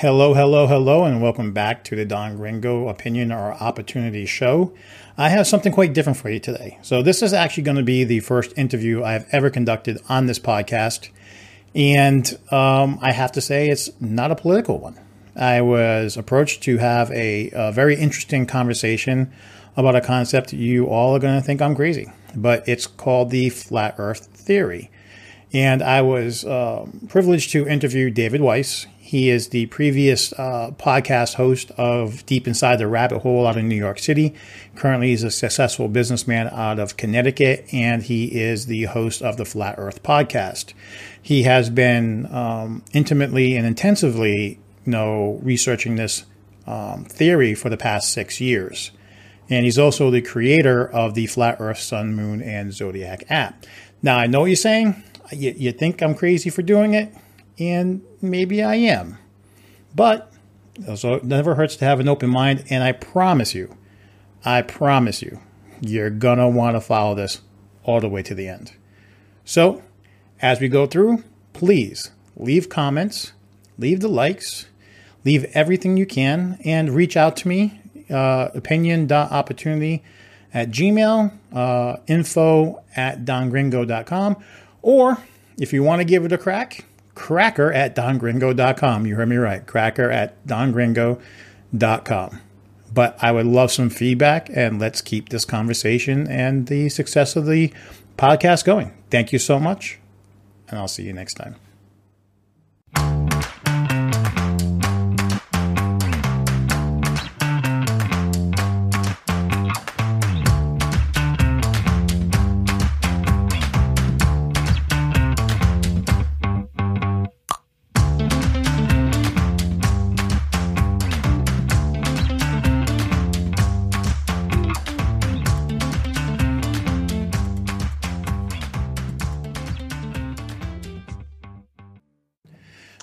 Hello, hello, hello, and welcome back to the Don Gringo Opinion or Opportunity Show. I have something quite different for you today. So, this is actually going to be the first interview I've ever conducted on this podcast. And um, I have to say, it's not a political one. I was approached to have a, a very interesting conversation about a concept you all are going to think I'm crazy, but it's called the flat earth theory. And I was um, privileged to interview David Weiss. He is the previous uh, podcast host of Deep Inside the Rabbit Hole out of New York City. Currently, he's a successful businessman out of Connecticut, and he is the host of the Flat Earth podcast. He has been um, intimately and intensively, you know, researching this um, theory for the past six years. And he's also the creator of the Flat Earth, Sun, Moon, and Zodiac app. Now, I know what you're saying. You, you think I'm crazy for doing it and maybe I am. But so it never hurts to have an open mind, and I promise you, I promise you, you're gonna want to follow this all the way to the end. So, as we go through, please leave comments, leave the likes, leave everything you can, and reach out to me, uh, opinion.opportunity at gmail, uh, info at dongringo.com, or if you want to give it a crack, cracker at dongringo.com. You heard me right. Cracker at dongringo.com. But I would love some feedback and let's keep this conversation and the success of the podcast going. Thank you so much. And I'll see you next time.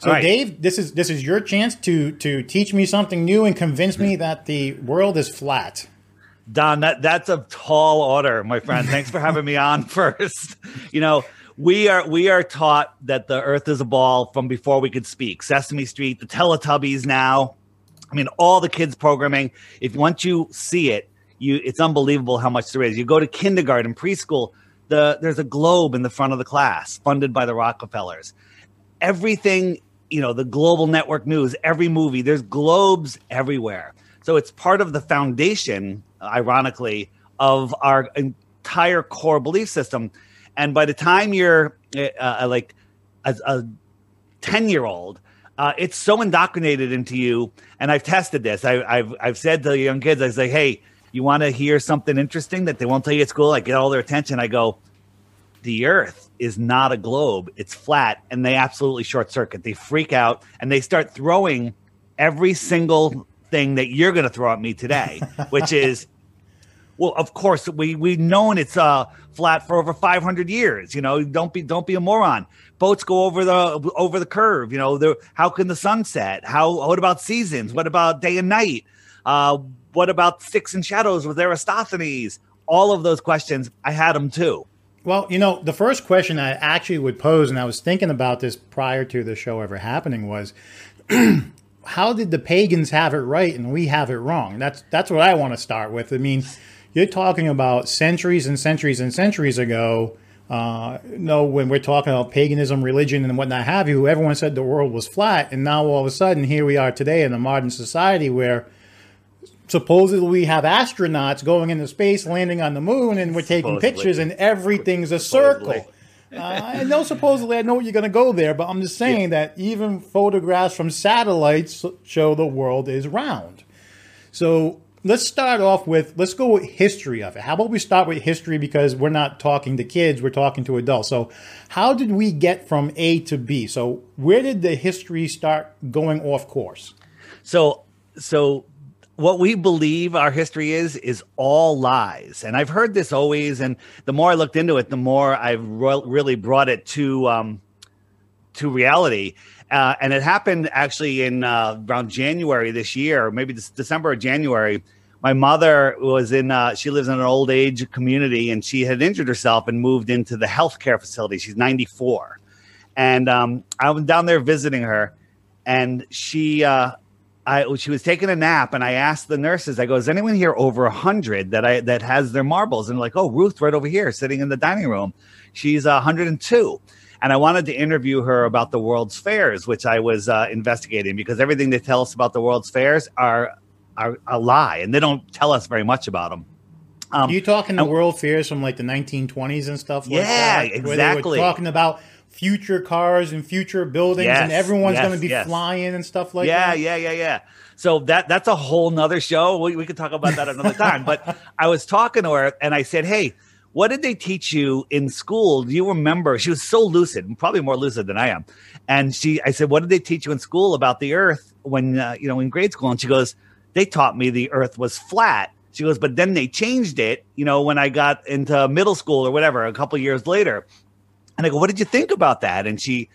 So, right. Dave, this is this is your chance to to teach me something new and convince me that the world is flat. Don, that that's a tall order, my friend. Thanks for having me on first. You know, we are we are taught that the earth is a ball from before we could speak. Sesame Street, the Teletubbies now. I mean, all the kids programming. If once you see it, you it's unbelievable how much there is. You go to kindergarten, preschool, the there's a globe in the front of the class funded by the Rockefellers. Everything you know the global network news every movie there's globes everywhere. So it's part of the foundation ironically of our entire core belief system. And by the time you're uh, uh like a, a 10 year old uh, it's so indoctrinated into you. And i've tested this. I, have I've said to young kids i say hey you want to hear something interesting that they won't tell you at school? I get all their attention. I go the earth is not a globe. It's flat and they absolutely short circuit. They freak out and they start throwing every single thing that you're going to throw at me today which is well of course we we've known it's uh flat for over 500 years you know? Don't be don't be a moron. Boats go over the over the curve you know? The how can the sun set? How what about seasons? What about day and night? Uh what about sticks and shadows with Aristophanes? all of those questions i had them too well, you know, the first question I actually would pose, and I was thinking about this prior to the show ever happening, was how did the pagans have it right and we have it wrong? That's that's what I want to start with. I mean, you're talking about centuries and centuries and centuries ago. Uh, no, when we're talking about paganism, religion, and whatnot have you, everyone said the world was flat, and now all of a sudden, here we are today in a modern society where supposedly we have astronauts going into space, landing on the moon, and we're taking supposedly. pictures, and everything's a circle. uh, I know supposedly I know you're going to go there, but I'm just saying yeah. that even photographs from satellites show the world is round. So let's start off with let's go with history of it. How about we start with history because we're not talking to kids, we're talking to adults. So how did we get from A to B? So where did the history start going off course? So so what we believe our history is is all lies. And i've heard this always and the more i looked into it the more i've re- really brought it to um to reality. Uh, and it happened actually in uh, around january this year maybe this december or january. My mother was in uh, she lives in an old age community and she had injured herself and moved into the healthcare facility. She's 94 and um, i was down there visiting her and she uh, I she was taking a nap, and I asked the nurses, I go, "Is anyone here over hundred that I that has their marbles?" And like, "Oh, Ruth, right over here, sitting in the dining room. She's uh, 102." And I wanted to interview her about the World's Fairs, which I was uh, investigating because everything they tell us about the World's Fairs are are a lie, and they don't tell us very much about them. Um, you talking the World Fairs from like the 1920s and stuff? Like yeah, that, exactly. talking about future cars and future buildings, yes, and everyone's yes, going to be yes. flying and stuff like yeah, that. Yeah, yeah, yeah, yeah. So that that's a whole nother show. We, we could talk about that another time. But I was talking to her, and I said, "Hey, what did they teach you in school? Do you remember?" She was so lucid, probably more lucid than I am. And she, I said, "What did they teach you in school about the Earth when uh, you know in grade school?" And she goes, "They taught me the Earth was flat." She goes, but then they changed it, you know, when I got into middle school or whatever, a couple years later. And I go, what did you think about that? And she,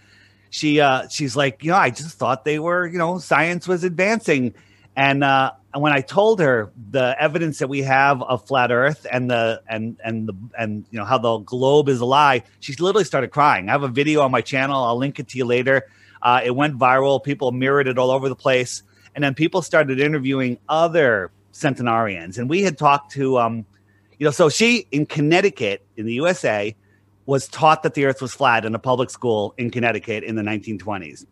she, uh, she's like, you know, I just thought they were, you know, science was advancing. And, uh, when I told her the evidence that we have of flat Earth and the and and the and you know how the globe is a lie, she literally started crying. I have a video on my channel. I'll link it to you later. Uh, it went viral. People mirrored it all over the place, and then people started interviewing other centenarians. And we had talked to, um, you know, so she in Connecticut in the USA was taught that the earth was flat in a public school in Connecticut in the 1920s.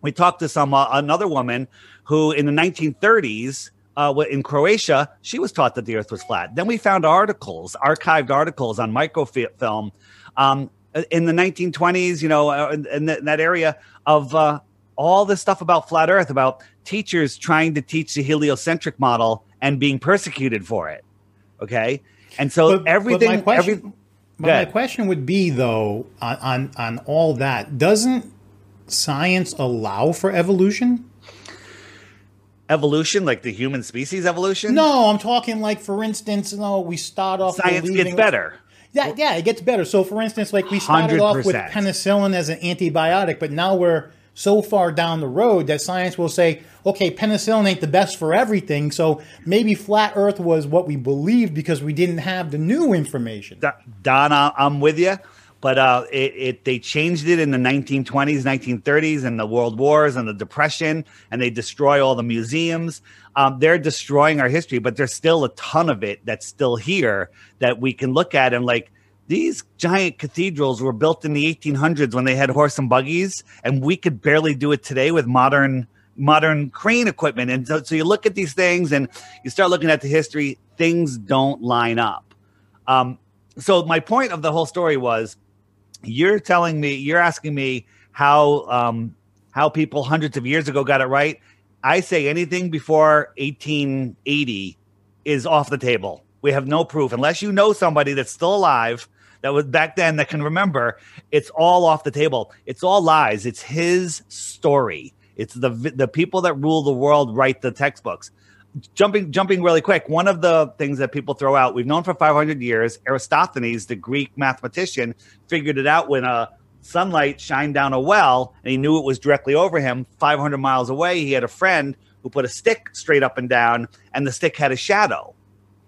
We talked to some uh, another woman who in the 1930s uh, in Croatia, she was taught that the earth was flat. Then we found articles, archived articles on microfilm um, in the 1920s, you know, uh, in, in, in that area of uh, all this stuff about flat earth, about teachers trying to teach the heliocentric model and being persecuted for it. Okay. And so but, everything, but question, every, but my question would be though, on, on, on all that, doesn't science allow for evolution? Evolution, like the human species evolution? No, I'm talking like, for instance, you know, we start off. Science gets better. Yeah, yeah, it gets better. So, for instance, like we started 100%. off with penicillin as an antibiotic, but now we're so far down the road that science will say, okay, penicillin ain't the best for everything. So maybe flat Earth was what we believed because we didn't have the new information. Don, I'm with you. But uh, it, it, they changed it in the 1920s, 1930s, and the World Wars and the Depression, and they destroy all the museums. Um, they're destroying our history, but there's still a ton of it that's still here that we can look at and like these giant cathedrals were built in the 1800s when they had horse and buggies, and we could barely do it today with modern modern crane equipment. And so, so you look at these things and you start looking at the history, things don't line up. Um, so my point of the whole story was you're telling me, you're asking me how um, how people hundreds of years ago got it right. I say anything before 1880 is off the table. We have no proof unless you know somebody that's still alive that was back then that can remember. It's all off the table. It's all lies. It's his story. It's the the people that rule the world write the textbooks. Jumping jumping really quick. One of the things that people throw out, we've known for 500 years. Aristophanes, the Greek mathematician, figured it out when a sunlight shined down a well, and he knew it was directly over him, 500 miles away. He had a friend who put a stick straight up and down, and the stick had a shadow.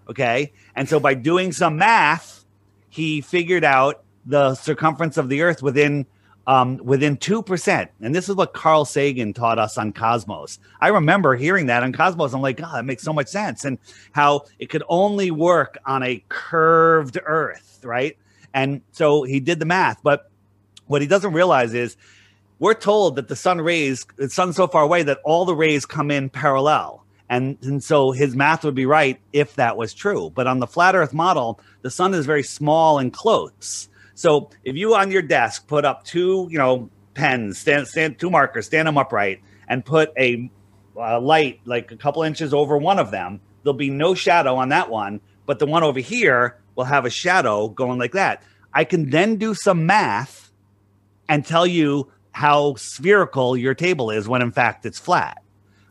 Okay. And so by doing some math, he figured out the circumference of the earth within um, within 2%. And this is what Carl Sagan taught us on Cosmos. I remember hearing that on Cosmos. I'm like, God, that makes so much sense. And how it could only work on a curved earth, right? And so he did the math. But what he doesn't realize is we're told that the sun rays, the sun's so far away that all the rays come in parallel. And, and so his math would be right if that was true. But on the flat earth model, the sun is very small and close. So if you on your desk put up two, you know, pens, stand, stand two markers, stand them upright, and put a light like a couple inches over one of them, there'll be no shadow on that one, but the one over here will have a shadow going like that. I can then do some math and tell you how spherical your table is when in fact it's flat.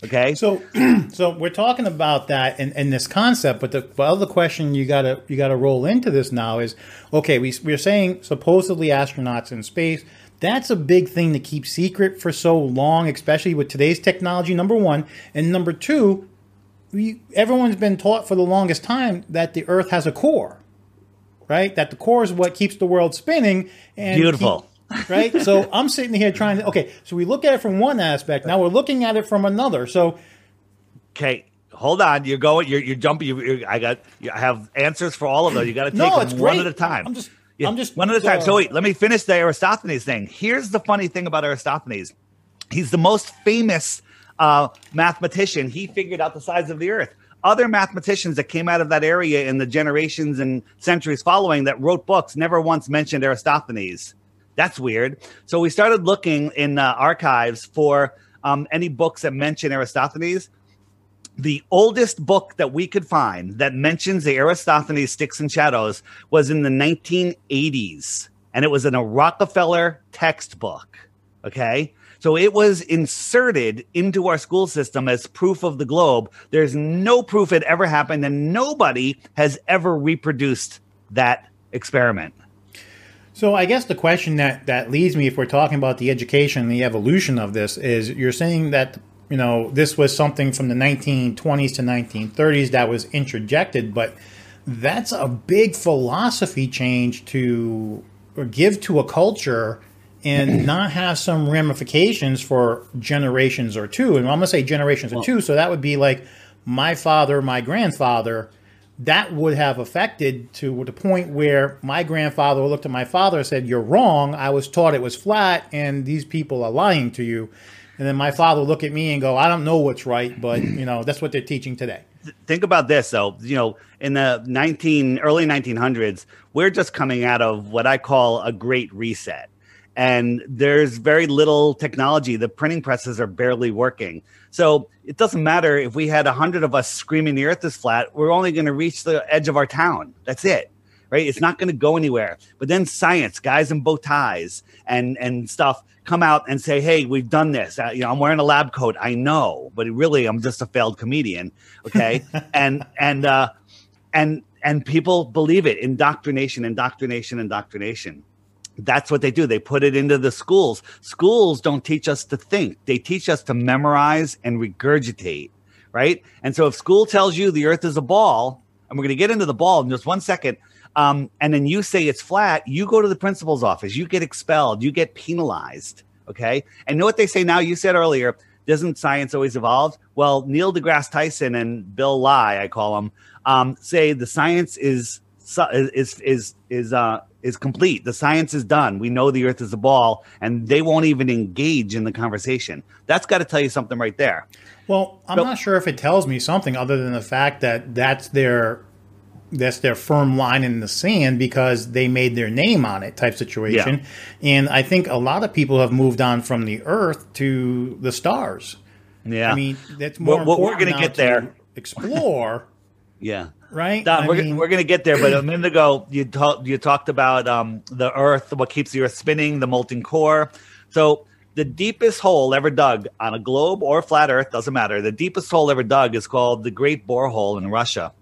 Okay. So, so we're talking about that and, and this concept, but the, the other question you gotta you gotta roll into this now is, okay, we we're saying supposedly astronauts in space. That's a big thing to keep secret for so long, especially with today's technology. Number one, and number two, we, everyone's been taught for the longest time that the Earth has a core, right? That the core is what keeps the world spinning. And Beautiful. Keep, right? so I'm sitting here trying to okay. So we look at it from one aspect. Now we're looking at it from another. So okay, hold on. You're going. You're you're jumping. You, you're, I got. I have answers for all of those. You got to take No, them one great. at a time. I'm just- Yeah, I'm just, one at a time. uh, so wait, let me finish the Aristophanes thing. Here's the funny thing about Aristophanes. He's the most famous uh, mathematician. He figured out the size of the Earth. Other mathematicians that came out of that area in the generations and centuries following that wrote books never once mentioned Aristophanes. That's weird. So we started looking in uh, archives for um, any books that mention Aristophanes. The oldest book that we could find that mentions the Aristophanes sticks and shadows was in the 1980s, and it was in a Rockefeller textbook. Okay. So it was inserted into our school system as proof of the globe. There's no proof it ever happened, and nobody has ever reproduced that experiment. So I guess the question that that leads me, if we're talking about the education and the evolution of this, is you're saying that you know this was something from the 1920s to 1930s that was interjected, but that's a big philosophy change to give to a culture and not have some ramifications for generations or two. And I'm gonna say generations or two, so that would be like my father, my grandfather that would have affected to the point where my grandfather looked at my father and said, You're wrong. I was taught it was flat, and these people are lying to you. And then my father would look at me and go, I don't know what's right, but you know, that's what they're teaching today. think about this though you know in the 19 early 1900s we're just coming out of what i call a great reset and there's very little technology. The printing presses are barely working. So it doesn't matter if we had a hundred of us screaming the earth is flat we're only going to reach the edge of our town. That's it right? It's not going to go anywhere. But then science guys in bow ties and and stuff come out and say hey we've done this. Uh, you know i'm wearing a lab coat. I know but really i'm just a failed comedian okay? And and uh and and people believe it. Indoctrination indoctrination indoctrination that's what they do. They put it into the schools. Schools don't teach us to think. They teach us to memorize and regurgitate right? And so if school tells you the earth is a ball and we're going to get into the ball in just one second um, and then you say it's flat you go to the principal's office. You get expelled. You get penalized okay? And know what they say now? You said earlier doesn't science always evolve? Well neil degrasse tyson and bill nye i call them um, say the science is is is is uh is complete. The science is done. We know the earth is a ball and they won't even engage in the conversation. That's got to tell you something right there. Well, I'm not sure if it tells me something other than the fact that that's their that's their firm line in the sand because they made their name on it type situation. And I think a lot of people have moved on from the earth to the stars. yeah. I mean, that's more Well, well, we're gonna get there. Explore, yeah right? Don, I we're, mean, we're going to get there, but a minute ago you talked you talked about um, the Earth, what keeps the Earth spinning, the molten core. So the deepest hole ever dug on a globe or flat Earth doesn't matter. The deepest hole ever dug is called the Great Borehole in Russia.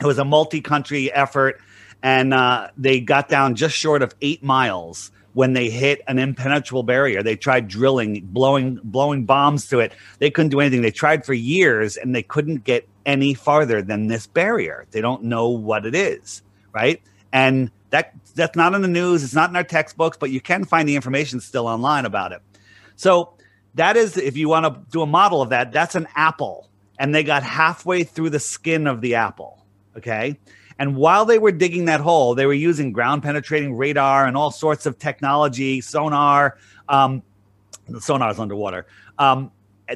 It was a multi-country effort, and uh, they got down just short of eight miles when they hit an impenetrable barrier. They tried drilling, blowing blowing bombs to it. They couldn't do anything. They tried for years, and they couldn't get any farther than this barrier. They don't know what it is, right? And that that's not in the news. It's not in our textbooks, but you can find the information still online about it. So that is, if you want to do a model of that, that's an apple, and they got halfway through the skin of the apple. Okay. And while they were digging that hole, they were using ground penetrating radar and all sorts of technology, sonar. Um, sonar's underwater um,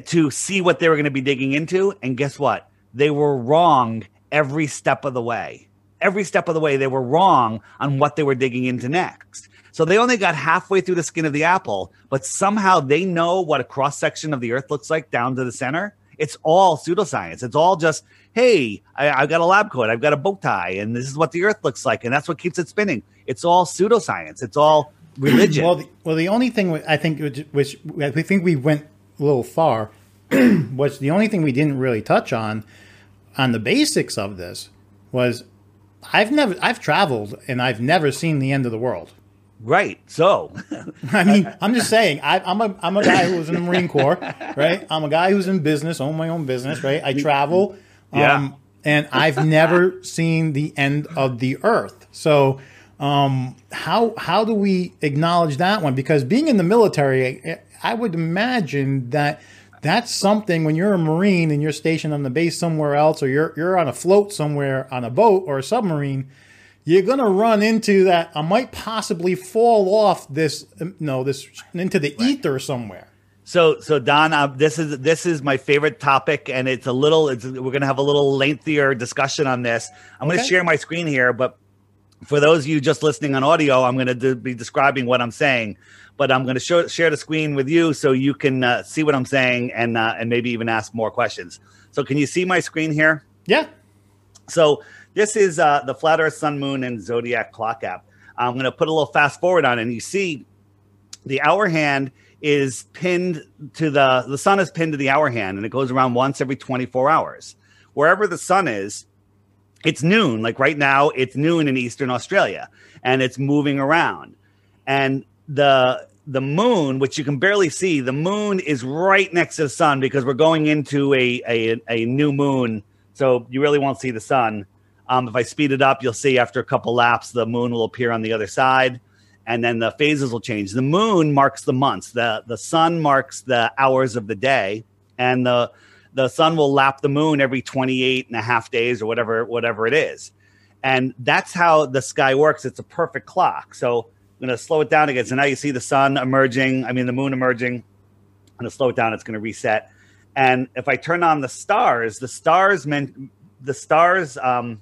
to see what they were going to be digging into. And guess what? They were wrong every step of the way. Every step of the way, they were wrong on what they were digging into next. So they only got halfway through the skin of the apple, but somehow they know what a cross section of the earth looks like down to the center. It's all pseudoscience. It's all just, hey, I, I've got a lab coat, I've got a bow tie, and this is what the earth looks like, and that's what keeps it spinning. It's all pseudoscience. It's all religion. Well, the, well, the only thing I think, which, which I think we went a little far, was the only thing we didn't really touch on, on the basics of this, was I've never, I've traveled and I've never seen the end of the world. right. So, I mean, I'm just saying, I, I'm a, I'm a guy who was in the Marine Corps, right? I'm a guy who's in business, own my own business, right? I travel, Yeah. um, and I've never seen the end of the earth. So, Um, how how do we acknowledge that one? Because being in the military, I would imagine that that's something when you're a Marine and you're stationed on the base somewhere else, or you're you're on a float somewhere on a boat or a submarine, you're gonna run into that. I might possibly fall off this, no, this into the ether somewhere. So, so Don, uh, this is this is my favorite topic, and it's a little. It's, we're going to have a little lengthier discussion on this. I'm okay. going to share my screen here, but for those of you just listening on audio, I'm going to be describing what I'm saying. But I'm going to show, share the screen with you so you can uh, see what I'm saying and uh, and maybe even ask more questions. So, can you see my screen here? Yeah. So this is uh, the Flat Earth Sun, Moon, and Zodiac Clock app. I'm going to put a little fast forward on, it, and you see the hour hand is pinned to the the sun is pinned to the hour hand and it goes around once every 24 hours wherever the sun is it's noon like right now it's noon in eastern australia and it's moving around and the the moon which you can barely see the moon is right next to the sun because we're going into a a, a new moon so you really won't see the sun um, if i speed it up you'll see after a couple laps the moon will appear on the other side and then the phases will change. The moon marks the months. The the sun marks the hours of the day, and the the sun will lap the moon every 28 and a half days or whatever whatever it is. And that's how the sky works. It's a perfect clock. So I'm going to slow it down again. So now you see the sun emerging, I mean the moon emerging. I'm going to slow it down. It's going to reset. And if I turn on the stars, the stars meant the stars um,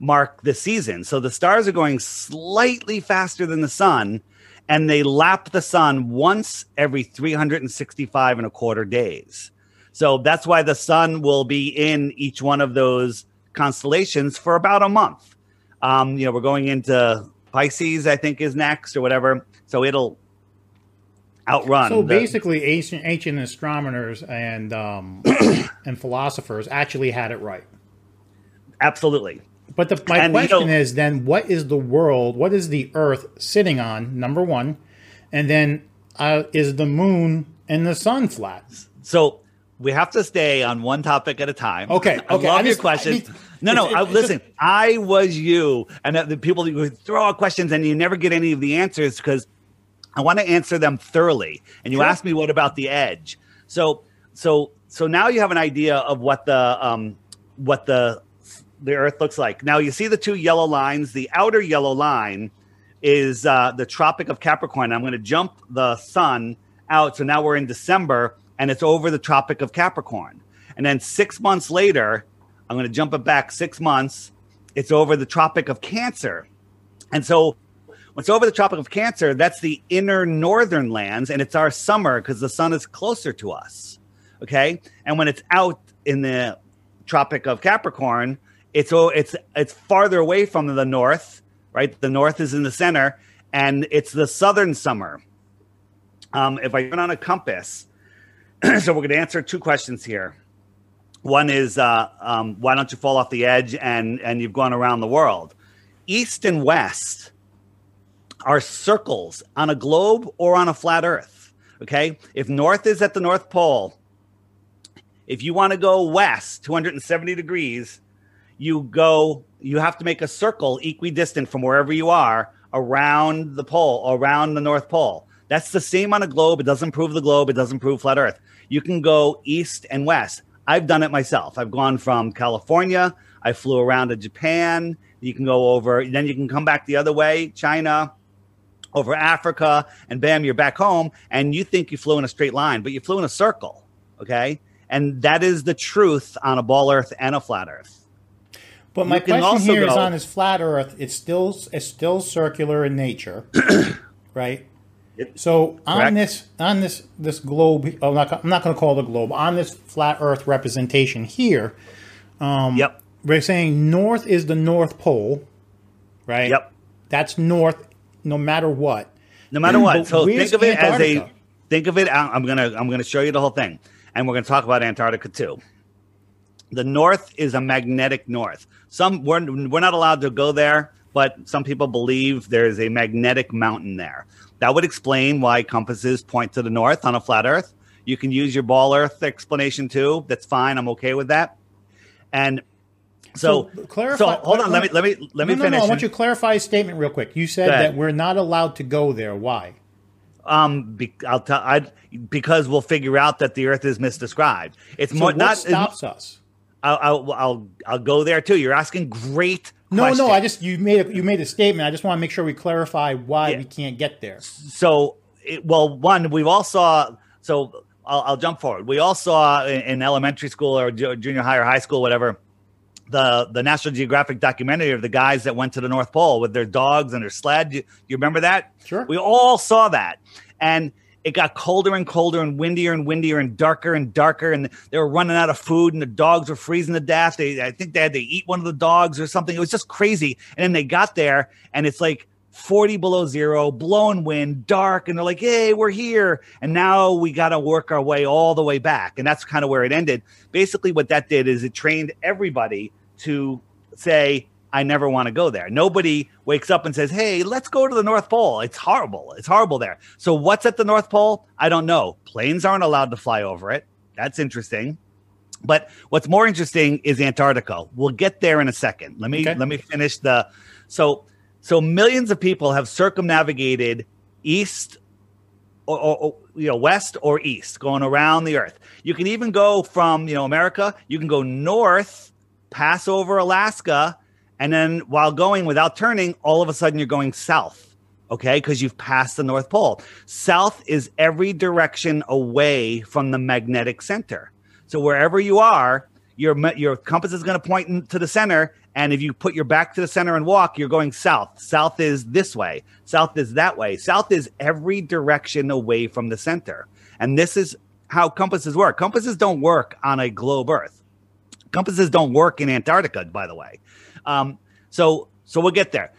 mark the season. So the stars are going slightly faster than the sun, and they lap the sun once every 365 and a quarter days. So that's why the sun will be in each one of those constellations for about a month. Um, you know, we're going into Pisces, I think, is next or whatever. So it'll outrun. So the, basically, ancient, ancient astronomers and um, and philosophers actually had it right. Absolutely. But the, my and, question you know, is then, what is the world? What is the Earth sitting on? Number one, and then uh, is the moon and the sun flat? So we have to stay on one topic at a time. Okay. I okay. love I your questions. no, no. I, listen, just, I was you, and the people who throw out questions and you never get any of the answers because I want to answer them thoroughly. And you sure. asked me, what about the edge? So, so, so now you have an idea of what the um, what the the Earth looks like. Now you see the two yellow lines. The outer yellow line is uh, the Tropic of Capricorn. I'm going to jump the sun out. So now we're in December and it's over the Tropic of Capricorn. And then six months later, I'm going to jump it back six months. It's over the Tropic of Cancer. And so when it's over the Tropic of Cancer, that's the inner northern lands and it's our summer because the sun is closer to us. Okay. And when it's out in the Tropic of Capricorn, it's oh, it's it's farther away from the north, right? The north is in the center, and it's the southern summer. Um, if I turn on a compass, so we're going to answer two questions here. One is uh, um, why don't you fall off the edge and and you've gone around the world? East and west are circles on a globe or on a flat Earth. Okay, if north is at the North Pole, if you want to go west 270 degrees, you go, you have to make a circle equidistant from wherever you are around the pole, around the North Pole. That's the same on a globe. It doesn't prove the globe. It doesn't prove flat Earth. You can go east and west. I've done it myself. I've gone from California. I flew around to Japan. You can go over, then you can come back the other way, China, over Africa, and bam, you're back home. And you think you flew in a straight line, but you flew in a circle. Okay. And that is the truth on a ball Earth and a flat Earth. But my question here go, is on this flat Earth. It's still it's still circular in nature, right? Yep. So on Correct. this on this this globe, oh, I'm not, I'm not going to call it a globe. On this flat Earth representation here, um, yep, we're saying north is the North Pole, right? Yep, that's north, no matter what. No matter what. so think of it Antarctica? as a think of it. I'm gonna I'm gonna show you the whole thing, and we're gonna talk about Antarctica too. The north is a magnetic north. Some we're, we're not allowed to go there, but some people believe there's a magnetic mountain there. That would explain why compasses point to the north on a flat Earth. You can use your ball Earth explanation too. That's fine. I'm okay with that. And So, So, clarify- So hold on. Let me let me let me no, no, finish. no. I want you to clarify a statement real quick. You said that we're not allowed to go there. Why? Um, be, I'll tell. I because we'll figure out that the Earth is misdescribed. It's So more what not. stops us? I'll, I'll I'll I'll go there too. You're asking great. No, no. I just you made a, you made a statement. I just want to make sure we clarify why Yeah. we can't get there. so it, well one we've all saw so I'll, I'll jump forward we all saw in, in elementary school or junior high or high school whatever the the national geographic documentary of the guys that went to the north pole with their dogs and their sled you, you remember that Sure. we all saw that and it got colder and colder and windier and windier and darker and darker and they were running out of food and the dogs were freezing to death. They i think they had to eat one of the dogs or something. It was just crazy. And then they got there and it's like 40 below zero blowing wind dark and they're like hey we're here. And now we got to work our way all the way back and that's kind of where it ended. Basically what that did is it trained everybody to say I never want to go there. Nobody wakes up and says, "Hey, let's go to the North Pole." It's horrible. It's horrible there. So what's at the North Pole? I don't know. Planes aren't allowed to fly over it. That's interesting. But what's more interesting is Antarctica. We'll get there in a second. Let me Okay. let me finish the so so millions of people have circumnavigated east or, or, or, you know west or east going around the earth you can even go from you know america you can go north pass over alaska and then while going without turning all of a sudden you're going south okay? Because you've passed the north pole. South is every direction away from the magnetic center. So wherever you are your your compass is going to point in- to the center and if you put your back to the center and walk you're going south. South is this way. South is that way. South is every direction away from the center. And this is how compasses work. Compasses don't work on a globe earth. Compasses don't work in antarctica by the way um, so so we'll get there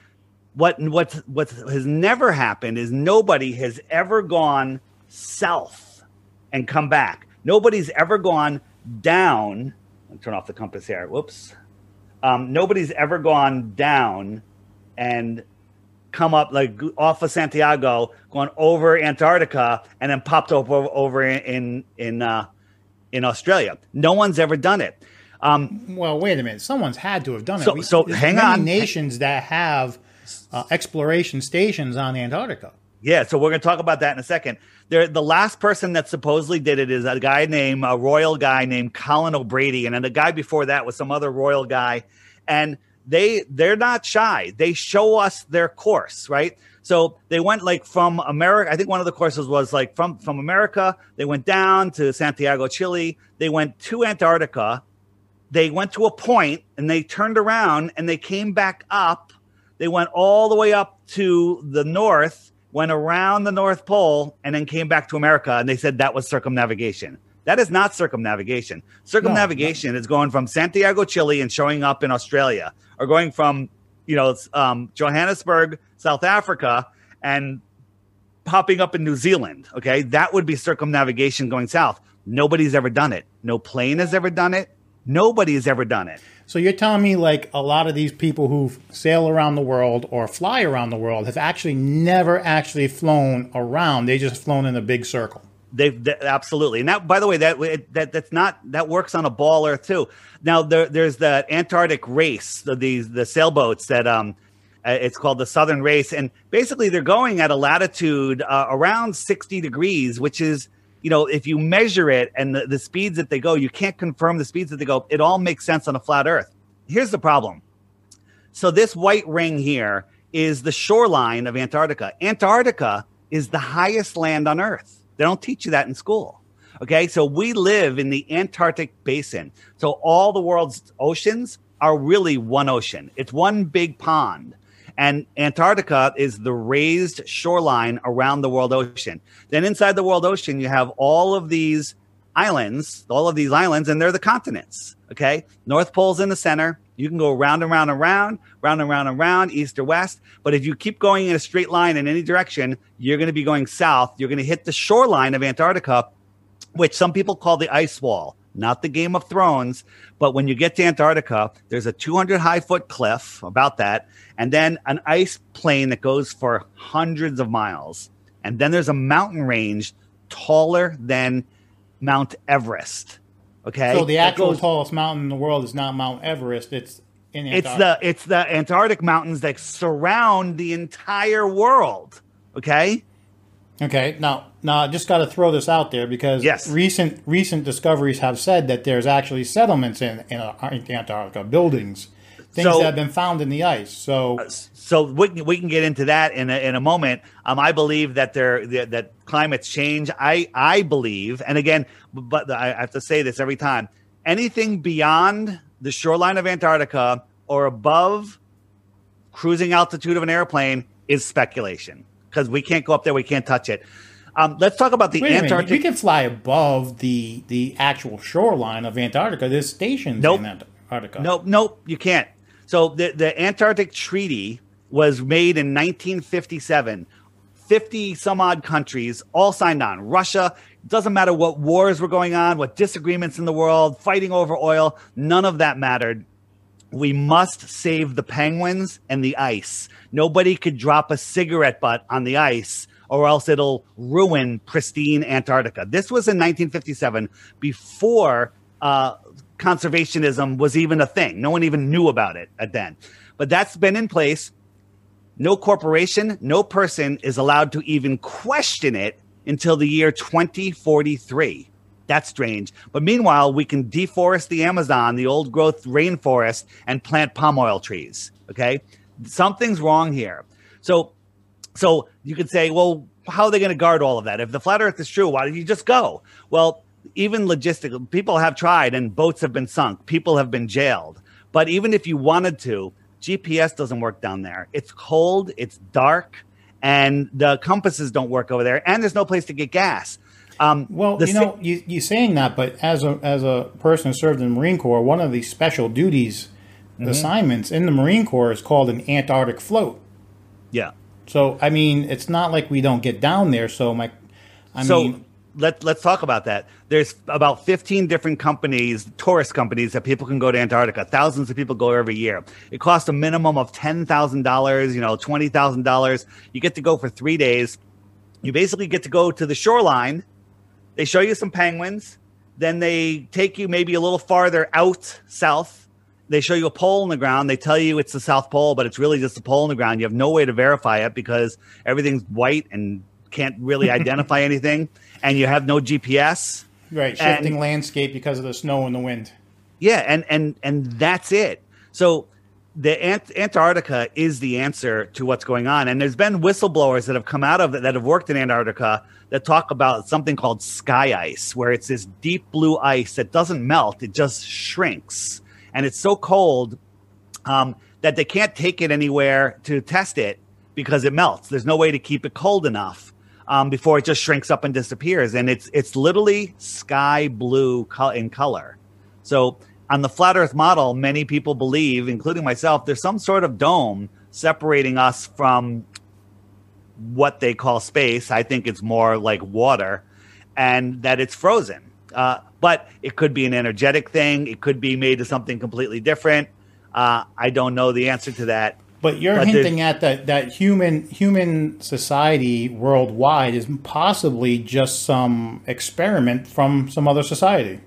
what what what has never happened is nobody has ever gone south and come back. Nobody's ever gone down. Turn off the compass here. Whoops. Um, nobody's ever gone down and come up like off of Santiago, gone over Antarctica, and then popped up over, over in in in, uh, in Australia. No one's ever done it. Um, Well, wait a minute. Someone's had to have done it. So- so hang on. Nations that have uh, exploration stations on Antarctica. Yeah, so we're going to talk about that in a second. There, the last person that supposedly did it is a guy named a royal guy named Colin O'Brady, and then the guy before that was some other royal guy, and they they're not shy. They show us their course, right? So they went like from America. I think one of the courses was like from from America. They went down to Santiago, Chile. They went to Antarctica. They went to a point and they turned around and they came back up they went all the way up to the north, went around the North Pole, and then came back to America. And they said that was circumnavigation. That is not circumnavigation. Circumnavigation is going from Santiago, Chile, and showing up in Australia, or going from you know um, Johannesburg, South Africa, and popping up in New Zealand. Okay, that would be circumnavigation going south. Nobody's ever done it. No plane has ever done it. Nobody has ever done it. So you're telling me like a lot of these people who sail around the world or fly around the world have actually never actually flown around. They just flown in a big circle. They've they, absolutely, and that by the way, that it, that that's not that works on a ball Earth too. Now there, there's the Antarctic race, the these the sailboats that um, uh, it's called the Southern Race, and basically they're going at a latitude uh, around 60 degrees, which is you know if you measure it and the, the speeds that they go, you can't confirm the speeds that they go. It all makes sense on a flat Earth. Here's the problem. So this white ring here is the shoreline of Antarctica. Antarctica is the highest land on Earth. They don't teach you that in school. Okay, so we live in the Antarctic basin. So all the world's oceans are really one ocean. It's one big pond. And Antarctica is the raised shoreline around the world ocean. Then inside the world ocean, you have all of these islands, all of these islands, and they're the continents. Okay. North Pole's in the center. You can go round and round and round, round and round and round, east or west. But if you keep going in a straight line in any direction, you're going to be going south. You're going to hit the shoreline of Antarctica, which some people call the ice wall, not the Game of Thrones. But when you get to Antarctica, there's a 200 high foot cliff, about that, and then an ice plain that goes for hundreds of miles. And then there's a mountain range taller than Mount Everest. Okay. So the actual goes- tallest mountain in the world is not Mount Everest. It's in it's the it's the Antarctic mountains that surround the entire world. Okay. Okay, now now I just got to throw this out there because Yes. recent recent discoveries have said that there's actually settlements in, in Antarctica, buildings, things So- that have been found in the ice. So so we can, we can get into that in a, in a moment. Um, I believe that there that, that climates change. I I believe, and again, but I have to say this every time. Anything beyond the shoreline of Antarctica or above cruising altitude of an airplane is speculation because we can't go up there. We can't touch it. Um, let's talk about the wait minute, Antarctic. you can fly above the the actual shoreline of Antarctica. There's stations Nope. in Antarctica. Nope, nope, you can't. So the the Antarctic Treaty was made in 1957. 50 some odd countries all signed on. Russia, doesn't matter what wars were going on, what disagreements in the world, fighting over oil, none of that mattered. We must save the penguins and the ice. Nobody could drop a cigarette butt on the ice or else it'll ruin pristine Antarctica. This was in 1957 before uh, conservationism was even a thing. No one even knew about it at then. But that's been in place. No corporation, no person is allowed to even question it until the year 2043. That's strange. But meanwhile, we can deforest the Amazon, the old growth rainforest, and plant palm oil trees. Okay. Something's wrong here. So, so you could say, well, how are they going to guard all of that? If the flat earth is true, why don't you just go? Well, even logistically, people have tried and boats have been sunk, people have been jailed. But even if you wanted to, GPS doesn't work down there. It's cold, it's dark, and the compasses don't work over there, and there's no place to get gas. Um, Well, you si- know, you you saying that, but as a as a person who served in the Marine Corps, one of the special duties Mm-hmm. assignments in the Marine Corps is called an Antarctic float. yeah. So I mean, it's not like we don't get down there. So my, I so mean, let, let's talk about that. There's about 15 different companies, tourist companies, that people can go to Antarctica. Thousands of people go every year. It costs a minimum of $10,000, you know, $20,000. You get to go for three days. You basically get to go to the shoreline. They show you some penguins. Then they take you maybe a little farther out south. They show you a pole in the ground. They tell you it's the South Pole, but it's really just a pole in the ground. You have no way to verify it because everything's white and can't really identify anything. And you have no GPS. right, and- shifting landscape because of the snow and the wind. Yeah, and and and that's it. So the Ant- Antarctica is the answer to what's going on, and there's been whistleblowers that have come out of it that have worked in Antarctica that talk about something called sky ice, where it's this deep blue ice that doesn't melt; it just shrinks, and it's so cold um, that they can't take it anywhere to test it because it melts. There's no way to keep it cold enough um, before it just shrinks up and disappears. And it's it's literally sky blue in color. So on the flat Earth model, many people believe, including myself, there's some sort of dome separating us from what they call space. I think it's more like water, and that it's frozen. Uh, but it could be an energetic thing. It could be made to something completely different. Uh, I don't know the answer to that. But you're But hinting at that that human human society worldwide is possibly just some experiment from some other society.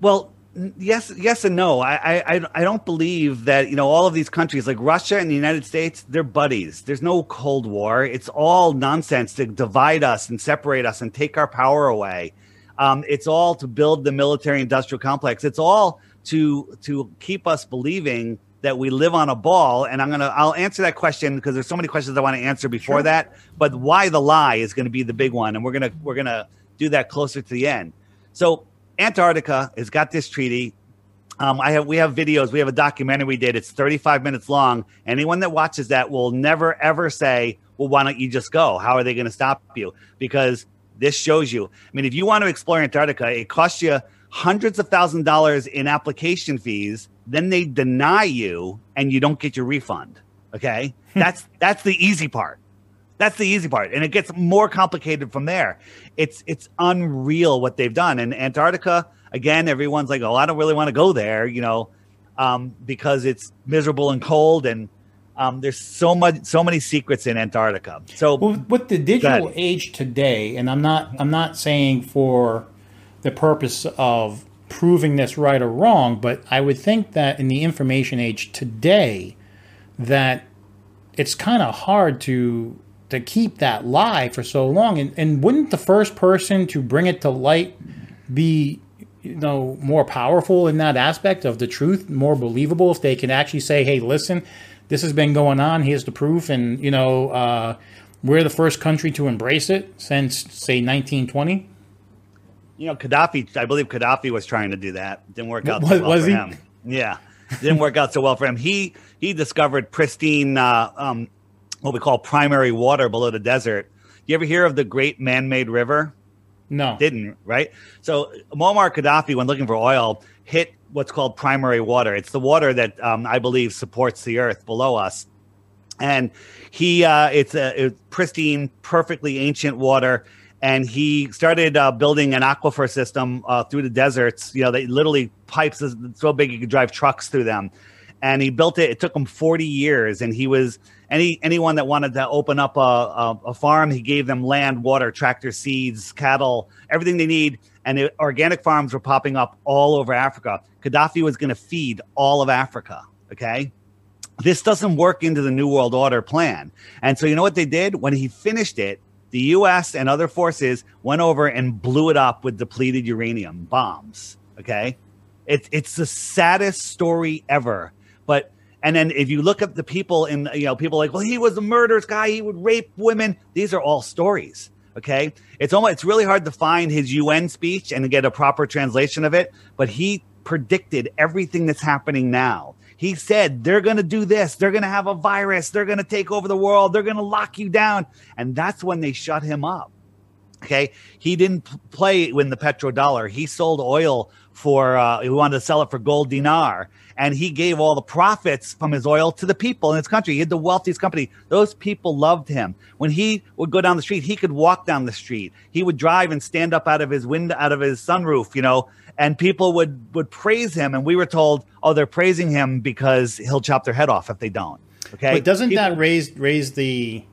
Well, yes, yes, and no. I, I, I- don't believe that you know all of these countries like Russia and the United States. They're buddies. There's no Cold War. It's all nonsense to divide us and separate us and take our power away. Um, it's all to build the military-industrial complex. It's all to to keep us believing that we live on a ball. And I'm gonna I'll answer that question because there's so many questions I want to answer before Sure. that. But why the lie is going to be the big one, and we're gonna we're gonna do that closer to the end. So Antarctica has got this treaty. Um, I have we have videos. We have a documentary we did. It's 35 minutes long. Anyone that watches that will never ever say, "Well, why don't you just go?" How are they going to stop you? Because this shows you. I mean, if you want to explore Antarctica, it costs you hundreds of thousand dollars in application fees. Then they deny you, and you don't get your refund. Okay, that's that's the easy part. That's the easy part, and it gets more complicated from there. It's it's unreal what they've done. And Antarctica, again, everyone's like, "Oh, I don't really want to go there," you know, um, because it's miserable and cold, and um, there's so much, so many secrets in Antarctica. So Well, with the digital age today, and I'm not I'm not saying for the purpose of proving this right or wrong, but I would think that in the information age today, that it's kind of hard to to keep that lie for so long. And, and wouldn't the first person to bring it to light be you know more powerful in that aspect of the truth, more believable if they can actually say, "Hey, listen, this has been going on. Here's the proof," and you know. Uh, we're the first country to embrace it since, say, 1920. You know, Gaddafi. I believe Gaddafi was trying to do that. Didn't work out. so well was for he? Him. Yeah, didn't work out so well for him. He he discovered pristine, uh, um, what we call primary water below the desert. You ever hear of the Great Man-Made River? No, didn't right. So Muammar Gaddafi, when looking for oil, hit what's called primary water. It's the water that um, I believe supports the earth below us and he uh, it's a it's pristine, perfectly ancient water. And he started uh, building an aquifer system uh, through the deserts. You know, they literally pipes is so big you could drive trucks through them. And he built it. It took him 40 years. And he was any anyone that wanted to open up a, a, a farm, he gave them land, water, tractor, seeds, cattle, everything they need. And organic farms were popping up all over Africa. Gaddafi was going to feed all of Africa. Okay this doesn't work into the New World Order plan. And so, you know what they did? When he finished it, the US and other forces went over and blew it up with depleted uranium bombs. Okay. It, it's the saddest story ever. And then if you look at the people in, you know, people like, well, he was a murderous guy. He would rape women. These are all stories. Okay. It's almost, it's really hard to find his UN speech and get a proper translation of it. But he predicted everything that's happening now he said they're going to do this. They're going to have a virus. They're going to take over the world. They're going to lock you down. And that's when they shut him up. Okay. He didn't play when the petrodollar. He sold oil for, uh, he wanted to sell it for gold dinar. And he gave all the profits from his oil to the people in his country. He had the wealthiest company. Those people loved him. When he would go down the street, he could walk down the street. He would drive and stand up out of his window, out of his sunroof, you know, and people would would praise him and we were told oh they're praising him because he'll chop their head off if they don't okay but doesn't people, that raise raise the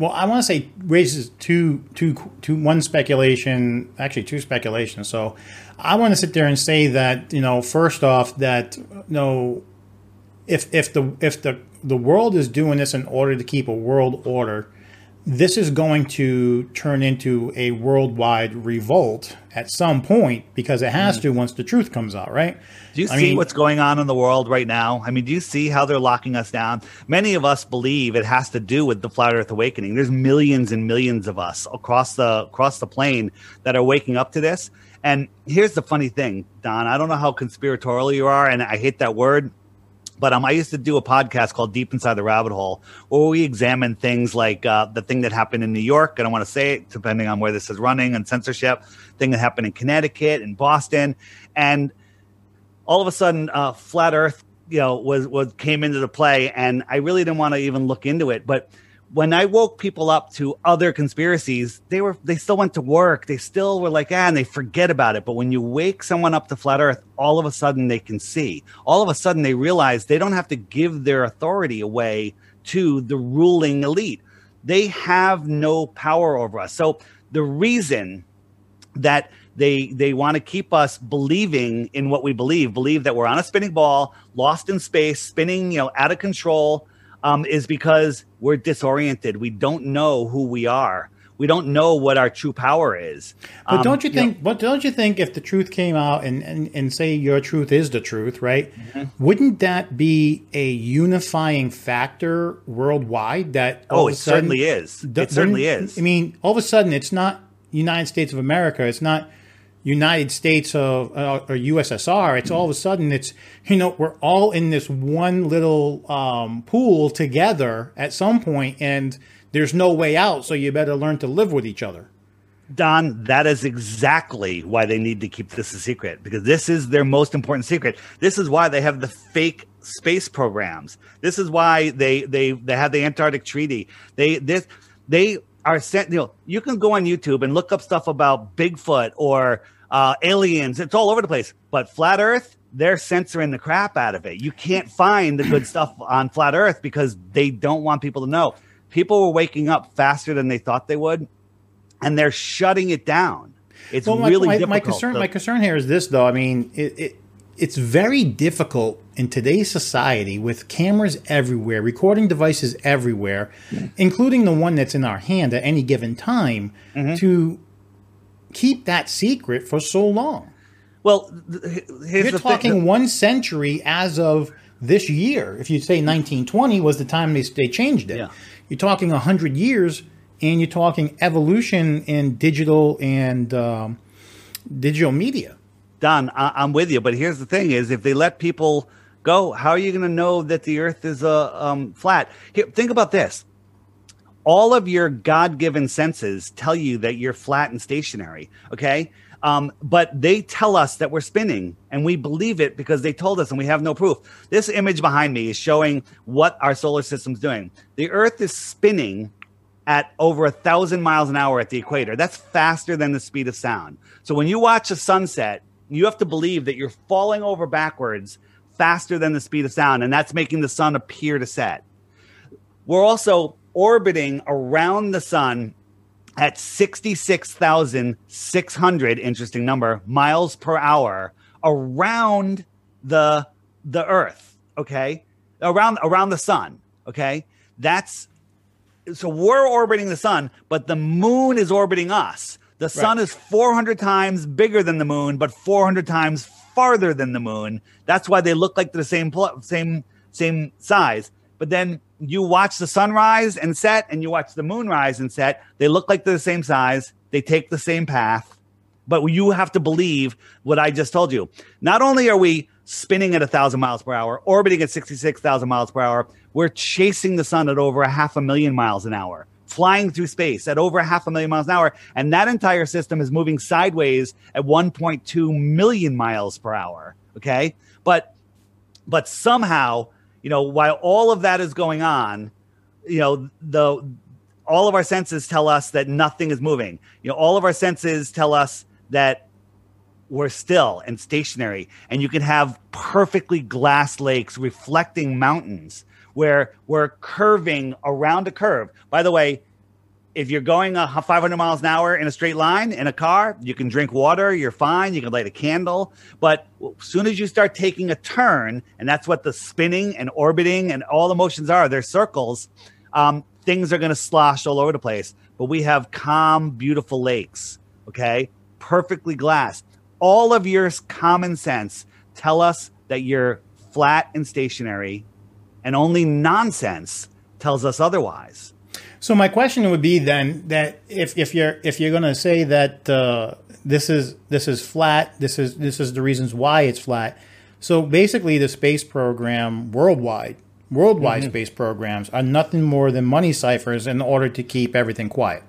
well i want to say raises two two two one speculation actually two speculations. So i want to sit there and say that you know first off that you know if if the if the the world is doing this in order to keep a world order this is going to turn into a worldwide revolt at some point because it has mm. to once the truth comes out, right? Do you I see mean, what's going on in the world right now? I mean, do you see how they're locking us down? Many of us believe it has to do with the flat earth awakening. There's millions and millions of us across the across the plane that are waking up to this. And here's the funny thing, Don, I don't know how conspiratorial you are and I hate that word but um, I used to do a podcast called Deep Inside the Rabbit Hole, where we examine things like uh, the thing that happened in New York. I don't want to say it, depending on where this is running and censorship. Thing that happened in Connecticut and Boston, and all of a sudden, uh, flat Earth, you know, was was came into the play, and I really didn't want to even look into it, but when I woke people up to other conspiracies, they were they still went to work. They still were like, ah, and they forget about it. But when you wake someone up to flat Earth, all of a sudden they can see. All of a sudden they realize they don't have to give their authority away to the ruling elite. They have no power over us. So the reason that they they want to keep us believing in what we believe, believe that we're on a spinning ball, lost in space, spinning, you know, out of control um, is because we're disoriented. We don't know who we are. We don't know what our true power is. But um, don't you think? You know, but don't you think if the truth came out and, and, and say your truth is the truth, right? Mm-hmm. Wouldn't that be a unifying factor worldwide? That oh, it sudden, certainly is. It certainly is. I mean, all of a sudden, it's not United States of America. It's not United States of uh, or USSR. It's all of a sudden it's you know we're all in this one little um, pool together at some point, and there's no way out. So you better learn to live with each other. Don, that is exactly why they need to keep this a secret because this is their most important secret. This is why they have the fake space programs. This is why they they they have the Antarctic Treaty. They this they are sent. You know, you can go on YouTube and look up stuff about Bigfoot or uh, aliens. It's all over the place. But flat Earth, they're censoring the crap out of it. You can't find the good stuff on flat Earth because they don't want people to know. People were waking up faster than they thought they would, and they're shutting it down. It's Well, my, really my, difficult. my concern, So- my concern here is this, though. I mean, it, it it's very difficult in today's society with cameras everywhere, recording devices everywhere, including the one that's in our hand at any given time, Mm-hmm. to keep that secret for so long. well, th- You're the talking thing. one century as of this year. If you say 1920 was the time they, they changed it, Yeah. you're talking 100 years, and you're talking evolution in digital and um, digital media. Don, I- I'm with you, but here's the thing: is if they let people go, how are you going to know that the Earth is uh, um, flat? Here, think about this: all of your God-given senses tell you that you're flat and stationary. Okay, um, but they tell us that we're spinning, and we believe it because they told us, and we have no proof. This image behind me is showing what our solar system's doing. The Earth is spinning at over a thousand miles an hour at the equator. That's faster than the speed of sound. So when you watch a sunset, you have to believe that you're falling over backwards faster than the speed of sound, and that's making the sun appear to set. We're also orbiting around the sun at 66,600 interesting number miles per hour around the the earth, okay? Around around the sun, okay? That's so we're orbiting the sun, but the moon is orbiting us. The sun is 400 times bigger than the moon, but 400 times farther than the moon. That's why they look like the same pl- same same size. But then you watch the sunrise and set, and you watch the moon rise and set. They look like they're the same size. They take the same path, but you have to believe what I just told you. Not only are we spinning at thousand miles per hour, orbiting at 66,000 miles per hour, we're chasing the sun at over a half a million miles an hour, flying through space at over half a million miles an hour. And that entire system is moving sideways at 1.2 million miles per hour. Okay. But, but somehow, you know, while all of that is going on, you know, the, all of our senses tell us that nothing is moving. You know, all of our senses tell us that we're still and stationary, and you can have perfectly glass lakes reflecting mountains where we're curving around a curve. By the way, if you're going a 500 miles an hour in a straight line in a car, you can drink water, you're fine, you can light a candle. But as soon as you start taking a turn, and that's what the spinning and orbiting and all the motions are, they're circles, um, things are going to slosh all over the place. But we have calm, beautiful lakes, okay? Perfectly glass. All of your common sense tell us that you're flat and stationary, and only nonsense tells us otherwise. So my question would be then that if, if you're if you're going to say that uh, this is this is flat, this is this is the reasons why it's flat. So basically, the space program worldwide, worldwide Mm-hmm. space programs are nothing more than money ciphers in order to keep everything quiet.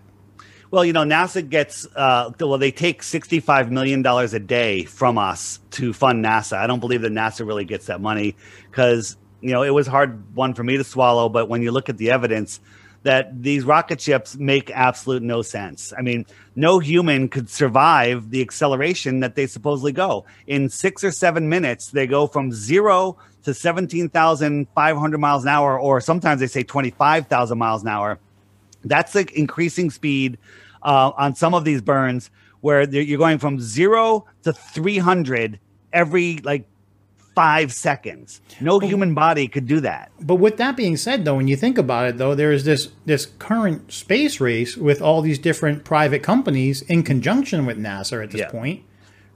Well, you know, NASA gets uh, well, they take sixty-five million dollars a day from us to fund NASA. I don't believe that NASA really gets that money because you know it was hard one for me to swallow. But when you look at the evidence, that these rocket ships make absolute no sense. I mean, no human could survive the acceleration that they supposedly go in six or seven minutes. They go from zero to seventeen thousand five hundred miles an hour, or sometimes they say twenty-five thousand miles an hour that's the increasing speed uh, on some of these burns where you're going from zero to 300 every like five seconds no human body could do that But with that being said, though, when you think about it, though, there is this this current space race with all these different private companies in conjunction with NASA at this Yeah. point,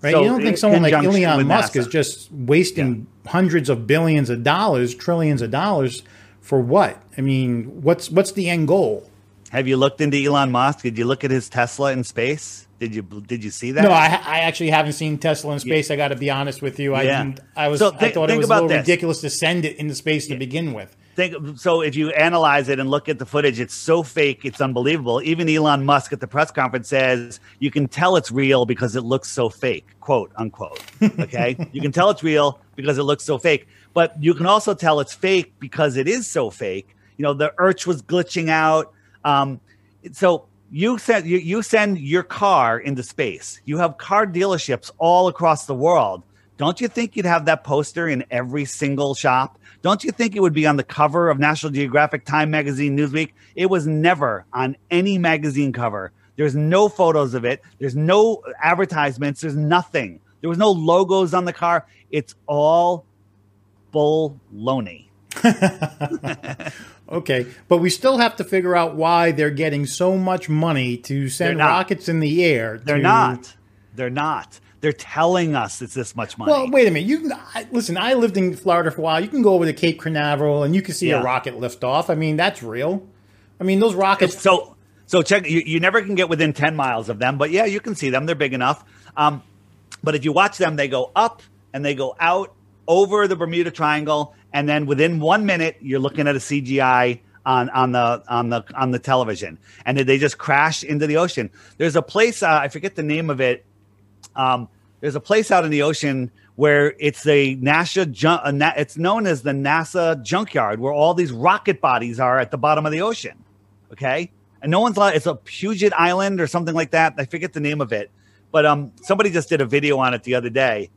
right? So you don't think someone like Elon Musk NASA. is just wasting hundreds of billions of dollars, trillions of dollars for what? I mean, what's what's the end goal? have you looked into elon musk did you look at his tesla in space did you did you see that No, I, I actually haven't seen Tesla in space. I got to be honest with you. I Yeah. didn't, I was So I thought it was a little this. ridiculous to send it into space to begin with. think so if you analyze it and look at the footage it's so fake it's unbelievable even elon musk at the press conference says you can tell it's real because it looks so fake quote unquote okay you can tell it's real because it looks so fake but you can also tell it's fake because it is so fake you know the earth was glitching out um, so you send you, you send your car into space you have car dealerships all across the world don't you think you'd have that poster in every single shop? Don't you think it would be on the cover of National Geographic, Time Magazine, Newsweek? It was never on any magazine cover. There's no photos of it. There's no advertisements. There's nothing. There was no logos on the car. It's all bull loney. okay, but we still have to figure out why they're getting so much money to send rockets in the air. They're to... not. They're not. They're telling us it's this much money. Well, wait a minute. You can, I, listen. I lived in Florida for a while. You can go over to Cape Canaveral and you can see yeah. a rocket lift off. I mean, that's real. I mean, those rockets. So, so check. You, you never can get within ten miles of them, but yeah, you can see them. They're big enough. Um, but if you watch them, they go up and they go out over the Bermuda Triangle, and then within one minute, you're looking at a CGI on on the on the on the television, and they just crash into the ocean. There's a place uh, I forget the name of it. Um, there's a place out in the ocean where it's a NASA. It's known as the NASA junkyard, where all these rocket bodies are at the bottom of the ocean. Okay, and no one's allowed. It's a Puget Island or something like that. I forget the name of it, but um, somebody just did a video on it the other day.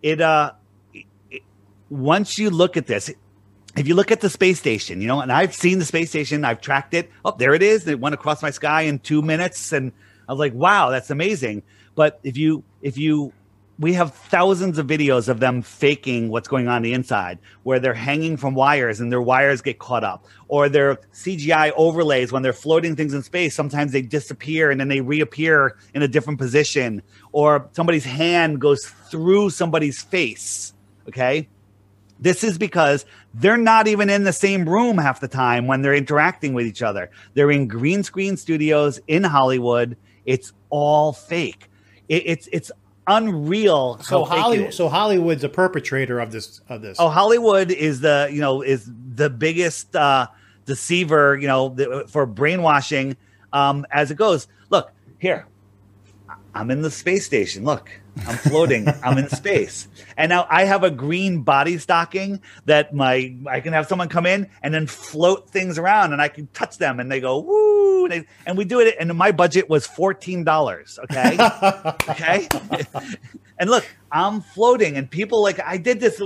It uh, once you look at this, if you look at the space station, you know, and I've seen the space station, I've tracked it. Oh, there it is. It went across my sky in two minutes, and I was like, wow, that's amazing. But if you if you we have thousands of videos of them faking what's going on the inside where they're hanging from wires and their wires get caught up or their cgi overlays when they're floating things in space sometimes they disappear and then they reappear in a different position or somebody's hand goes through somebody's face okay this is because they're not even in the same room half the time when they're interacting with each other they're in green screen studios in hollywood it's all fake it's it's unreal. So Hollywood, so Hollywood's a perpetrator of this of this. Oh, Hollywood is the you know is the biggest uh, deceiver you know the, for brainwashing um, as it goes. Look here, I'm in the space station. Look, I'm floating. I'm in space. And now I have a green body stocking that my I can have someone come in and then float things around and I can touch them and they go woo and, they, and we do it and my budget was $14, okay? okay? and look, I'm floating and people like I did this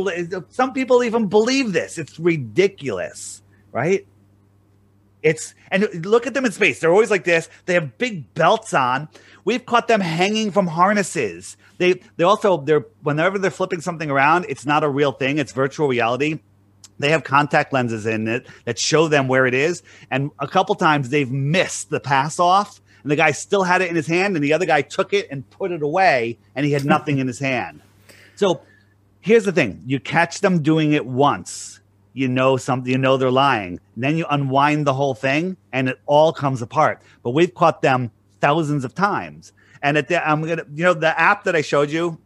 some people even believe this. It's ridiculous, right? It's and look at them in space. They're always like this. They have big belts on. We've caught them hanging from harnesses. They they also they're whenever they're flipping something around, it's not a real thing. It's virtual reality. They have contact lenses in it that show them where it is. And a couple times they've missed the pass off, and the guy still had it in his hand, and the other guy took it and put it away, and he had nothing in his hand. So here's the thing: you catch them doing it once you know something, you know they're lying. then you unwind the whole thing and it all comes apart. But we've caught them thousands of times. And at the, I'm gonna, you know, the app that I showed you,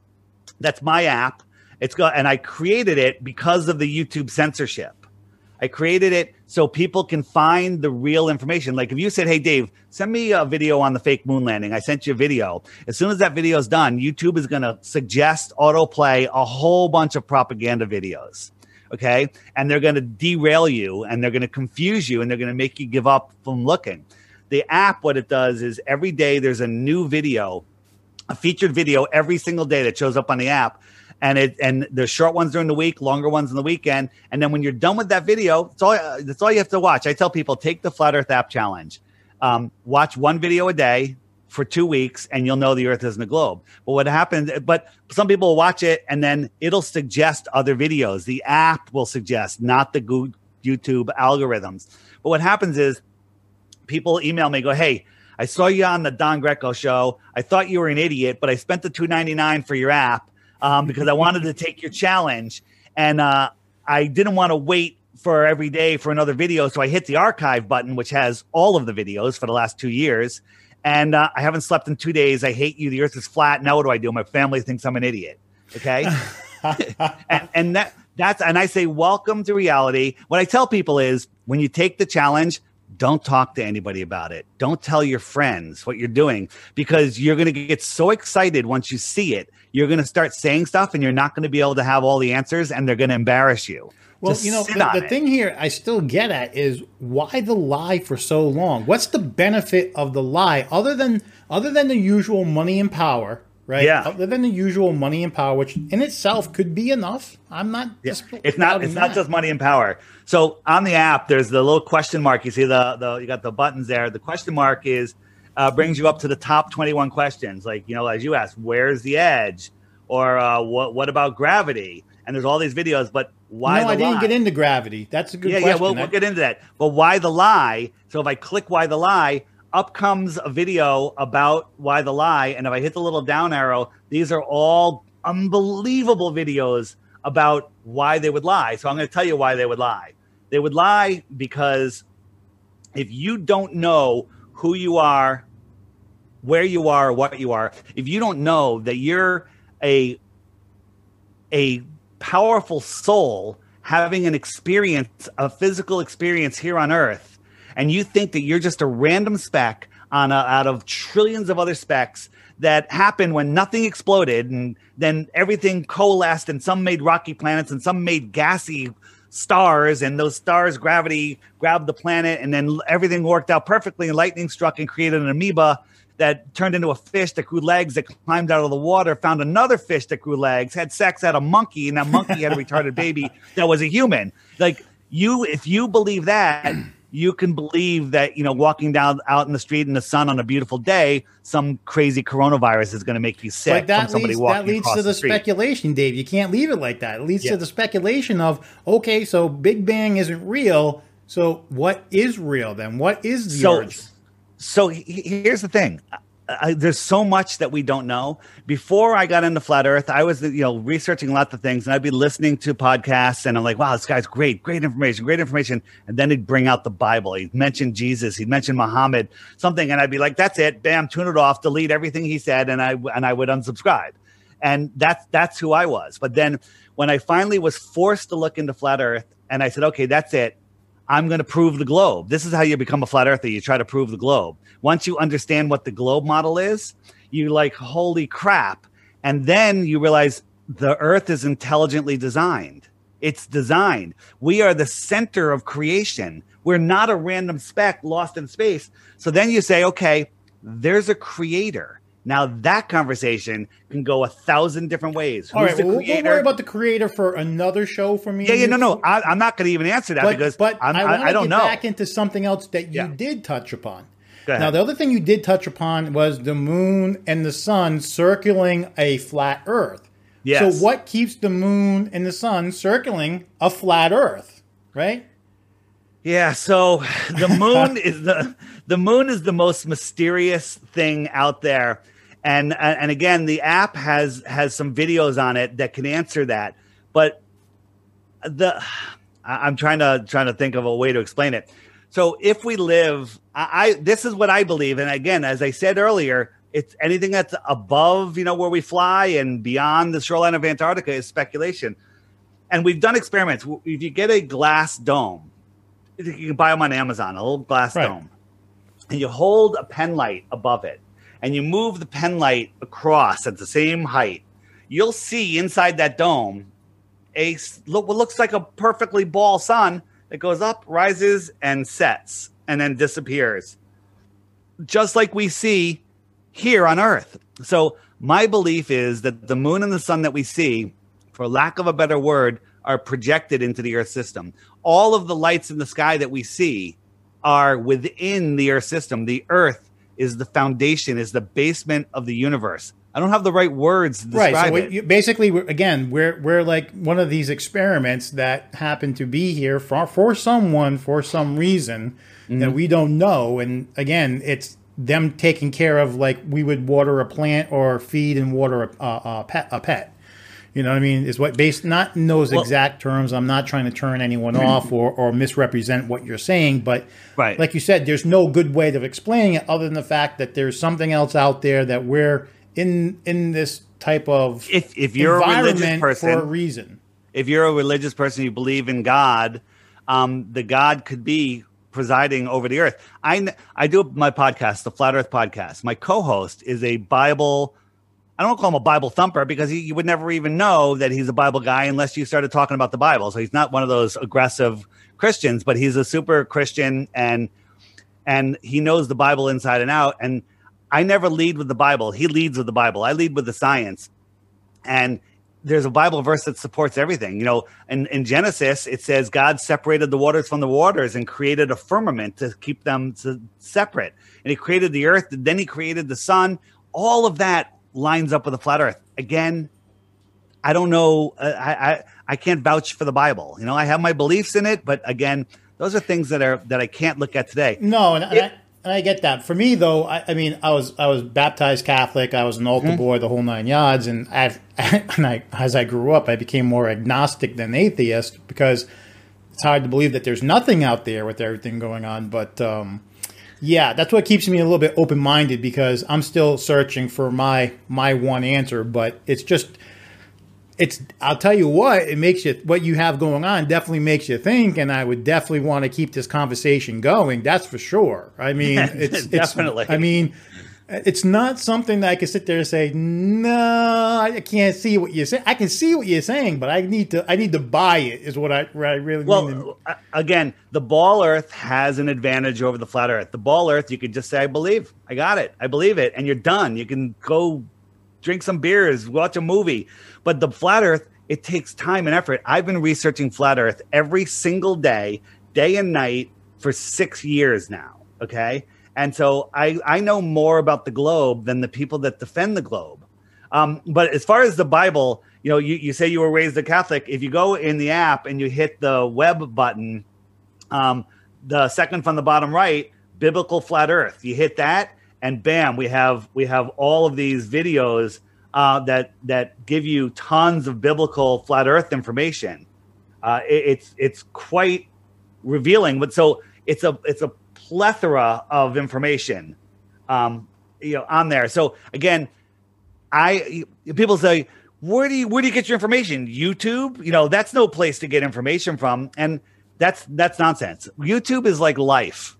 that's my app. It's got, and I created it because of the YouTube censorship. I created it so people can find the real information. Like if you said, "Hey Dave, send me a video on the fake moon landing," I sent you a video. As soon as that video is done, YouTube is going to suggest autoplay a whole bunch of propaganda videos okay? And they're going to derail you and they're going to confuse you and they're going to make you give up from looking. The app what it does is every day there's a new video a featured video every single day that shows up on the app and it and there's short ones during the week longer ones on the weekend and then when you're done with that video that's all that's all you have to watch. I tell people take the flat earth app challenge. Um, watch one video a day for two weeks and you'll know the earth isn't a globe. But what happens, but some people watch it and then it'll suggest other videos. The app will suggest, not the YouTube algorithms. But what happens is people email me, go, hey, I saw you on the Don Greco show. I thought you were an idiot, but I spent the two ninety nine for your app um, because I wanted to take your challenge, and uh, I didn't want to wait for every day for another video. So I hit the archive button, which has all of the videos for the last two years, and uh, I haven't slept in two days. I hate you. The earth is flat. Now what do I do? My family thinks I'm an idiot. Okay. and, and that that's and I say welcome to reality. What I tell people is when you take the challenge, don't talk to anybody about it. Don't tell your friends what you're doing because you're going to get so excited once you see it. You're going to start saying stuff and you're not going to be able to have all the answers and they're going to embarrass you. Well, you know, the, the thing here I still get at is why the lie for so long? What's the benefit of the lie other than other than the usual money and power, right? Yeah. Other than the usual money and power, which in itself could be enough. I'm not. Yeah. It's not. It's not just money and power. So on the app, there's the little question mark. You see the the you got the buttons there. The question mark is uh, brings you up to the top 21 questions. Like, you know, as you asked, where's the edge? Or uh, what, what about gravity? And there's all these videos, but why? No, I didn't get into gravity. That's a good yeah, question. Yeah, we'll, we'll get into that. But why the lie? So if I click why the lie, up comes a video about why the lie. And if I hit the little down arrow, these are all unbelievable videos about why they would lie. So I'm going to tell you why they would lie. They would lie because if you don't know who you are, where you are, what you are, if you don't know that you're a a powerful soul having an experience, a physical experience here on earth, and you think that you're just a random speck on a, out of trillions of other specks that happened when nothing exploded and then everything coalesced and some made rocky planets and some made gassy stars and those stars gravity grabbed the planet and then everything worked out perfectly and lightning struck and created an amoeba that turned into a fish that grew legs that climbed out of the water, found another fish that grew legs, had sex, had a monkey, and that monkey had a retarded baby that was a human. Like you, if you believe that, you can believe that you know walking down out in the street in the sun on a beautiful day, some crazy coronavirus is going to make you sick that from somebody leads, That leads to the, the speculation, Dave. You can't leave it like that. It leads Yeah. to the speculation of okay, so Big Bang isn't real. So what is real then? What is the so origin? So he- he- here's the thing. I, there's so much that we don't know. Before i got into flat earth i was you know researching lots of things and i'd be listening to podcasts and i'm like wow this guy's great great information great information. And then he'd bring out the bible. He'd mention jesus. He'd mention muhammad something and i'd be like that's it. Bam tune it off. Delete everything he said and i and i would unsubscribe. And that's that's who i was. But then when i finally was forced to look into flat earth and i said okay that's it I'm going to prove the globe. This is how you become a flat earther. You try to prove the globe. Once you understand what the globe model is, you like, holy crap. And then you realize the earth is intelligently designed. It's designed. We are the center of creation. We're not a random speck lost in space. So then you say, okay, there's a creator. Now that conversation can go a thousand different ways. All Who's right, the we'll, we'll creator? worry about the creator for another show for me. yeah, yeah, no, no. I, I'm not going to even answer that But, because but I'm, I, I, want I, to don't get know. back into something else that you Yeah. did touch upon. Now, the other thing you did touch upon was the moon and the sun circling a flat Earth. Yes. So, what keeps the moon and the sun circling a flat Earth? Right? Yeah, so the moon is the the moon is the most mysterious thing out there. And uh, and again, the app has has some videos on it that can answer that. But the I'm trying to trying to think of a way to explain it. So if we live, I, I this is what I believe. And again, as I said earlier, it's anything that's above, you know, where we fly and beyond the shoreline of Antarctica is speculation. And we've done experiments. If you get a glass dome, you can buy them on Amazon, a little glass Right. dome, and you hold a pen light above it, and you move the pen light across at the same height. You'll see inside that dome a what looks like a perfectly ball sun that goes up, rises, and sets, and then disappears, just like we see here on Earth. So my belief is that the moon and the sun that we see, for lack of a better word, are projected into the Earth system. All of the lights in the sky that we see are within the Earth system. The Earth is the foundation, is the basement of the universe. I don't have the right words to describe right. So, we, you, basically, we're, again, we're, we're like one of these experiments that happen to be here for, for someone for some reason Mm-hmm. that we don't know. And again, it's them taking care of like we would water a plant or feed and water a, a, a pet. A pet. You know what I mean? Is what based not in those Well- exact terms. I'm not trying to turn anyone off or, or misrepresent what you're saying, but Right. like you said, there's no good way of explaining it other than the fact that there's something else out there that we're in in this type of if if you're a religious environment person, for a reason. if you're a religious person, you believe in God, um, the God could be presiding over the earth. I I do my podcast, the Flat Earth Podcast. My co-host is a Bible. I don't call him a Bible thumper because he, you would never even know that he's a Bible guy unless you started talking about the Bible. So he's not one of those aggressive Christians, but he's a super Christian and and he knows the Bible inside and out. And I never lead with the Bible. He leads with the Bible. I lead with the science. And there's a Bible verse that supports everything. You know, in, in Genesis, it says God separated the waters from the waters and created a firmament to keep them to separate. And he created the earth, then he created the sun. All of that lines up with the flat earth. Again, I don't know. Uh, I, I, I can't vouch for the Bible. You know, I have my beliefs in it, but again, those are things that are that I can't look at today. No, and, and I, and I get that. For me, though, I, I, mean, I was I was baptized Catholic. I was an altar mm-hmm. boy, the whole nine yards. And I, and I, as I grew up, I became more agnostic than atheist because it's hard to believe that there's nothing out there with everything going on. But um, yeah, that's what keeps me a little bit open minded because I'm still searching for my my one answer. But it's just it's I'll tell you what, it makes you what you have going on definitely makes you think, and I would definitely want to keep this conversation going. That's for sure. I mean, it's definitely. It's, I mean, it's not something that I can sit there and say, no, I can't see what you're saying. I can see what you're saying, but I need to I need to buy it. Is what I, what I really well. Mean. Uh, again, the ball Earth has an advantage over the flat Earth. The ball Earth, you could just say, I believe, I got it, I believe it, and you're done. You can go drink some beers, watch a movie. But the flat earth, it takes time and effort. I've been researching flat earth every single day, day and night for six years now. Okay. And so I, I know more about the globe than the people that defend the globe. Um, but as far as the Bible, you know, you, you say you were raised a Catholic. If you go in the app and you hit the web button, um, the second from the bottom right, biblical flat earth, you hit that and bam, we have we have all of these videos uh, that that give you tons of biblical flat Earth information. Uh, it, it's it's quite revealing, but so it's a it's a plethora of information, um, you know, on there. So again, I people say, where do you where do you get your information? YouTube, you know, that's no place to get information from, and that's that's nonsense. YouTube is like life.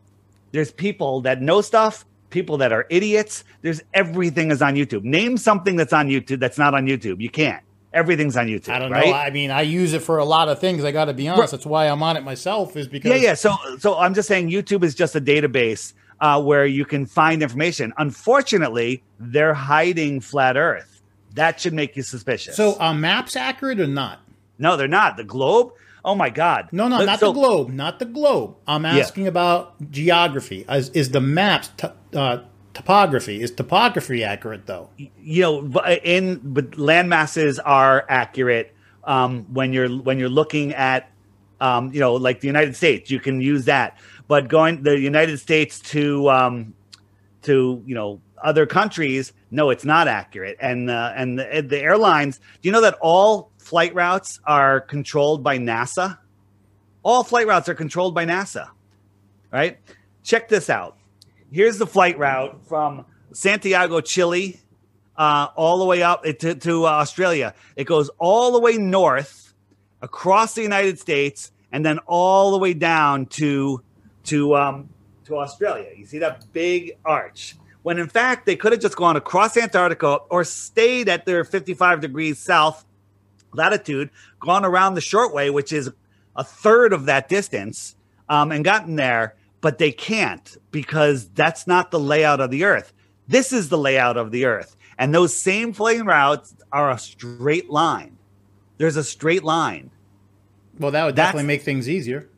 There's people that know stuff people that are idiots. There's everything is on YouTube. Name something that's on YouTube that's not on YouTube. You can't. Everything's on YouTube. I don't right? know. I mean, I use it for a lot of things. I got to be honest. That's why I'm on it myself. Is because yeah, yeah. So, so I'm just saying YouTube is just a database uh, where you can find information. Unfortunately, they're hiding flat Earth. That should make you suspicious. So, are maps accurate or not? No, they're not. The globe Oh my God! No, no, not so, the globe, not the globe. I'm asking yeah. about geography. Is, is the maps t- uh, topography? Is topography accurate though? You know, in but land masses are accurate um, when you're when you're looking at um, you know like the United States. You can use that, but going the United States to um, to you know other countries, no, it's not accurate. And uh, and the, the airlines, do you know that all flight routes are controlled by NASA. All flight routes are controlled by NASA, right? Check this out. Here's the flight route from Santiago, Chile, uh, all the way up to, to uh, Australia. It goes all the way north across the United States and then all the way down to to um, to Australia. You see that big arch. When in fact they could have just gone across Antarctica or stayed at their 55 degrees south latitude, gone around the short way, which is a third of that distance, um, and gotten there, but they can't because that's not the layout of the Earth. This is the layout of the Earth. And those same plane routes are a straight line. There's a straight line. Well, that would that's, definitely make things easier.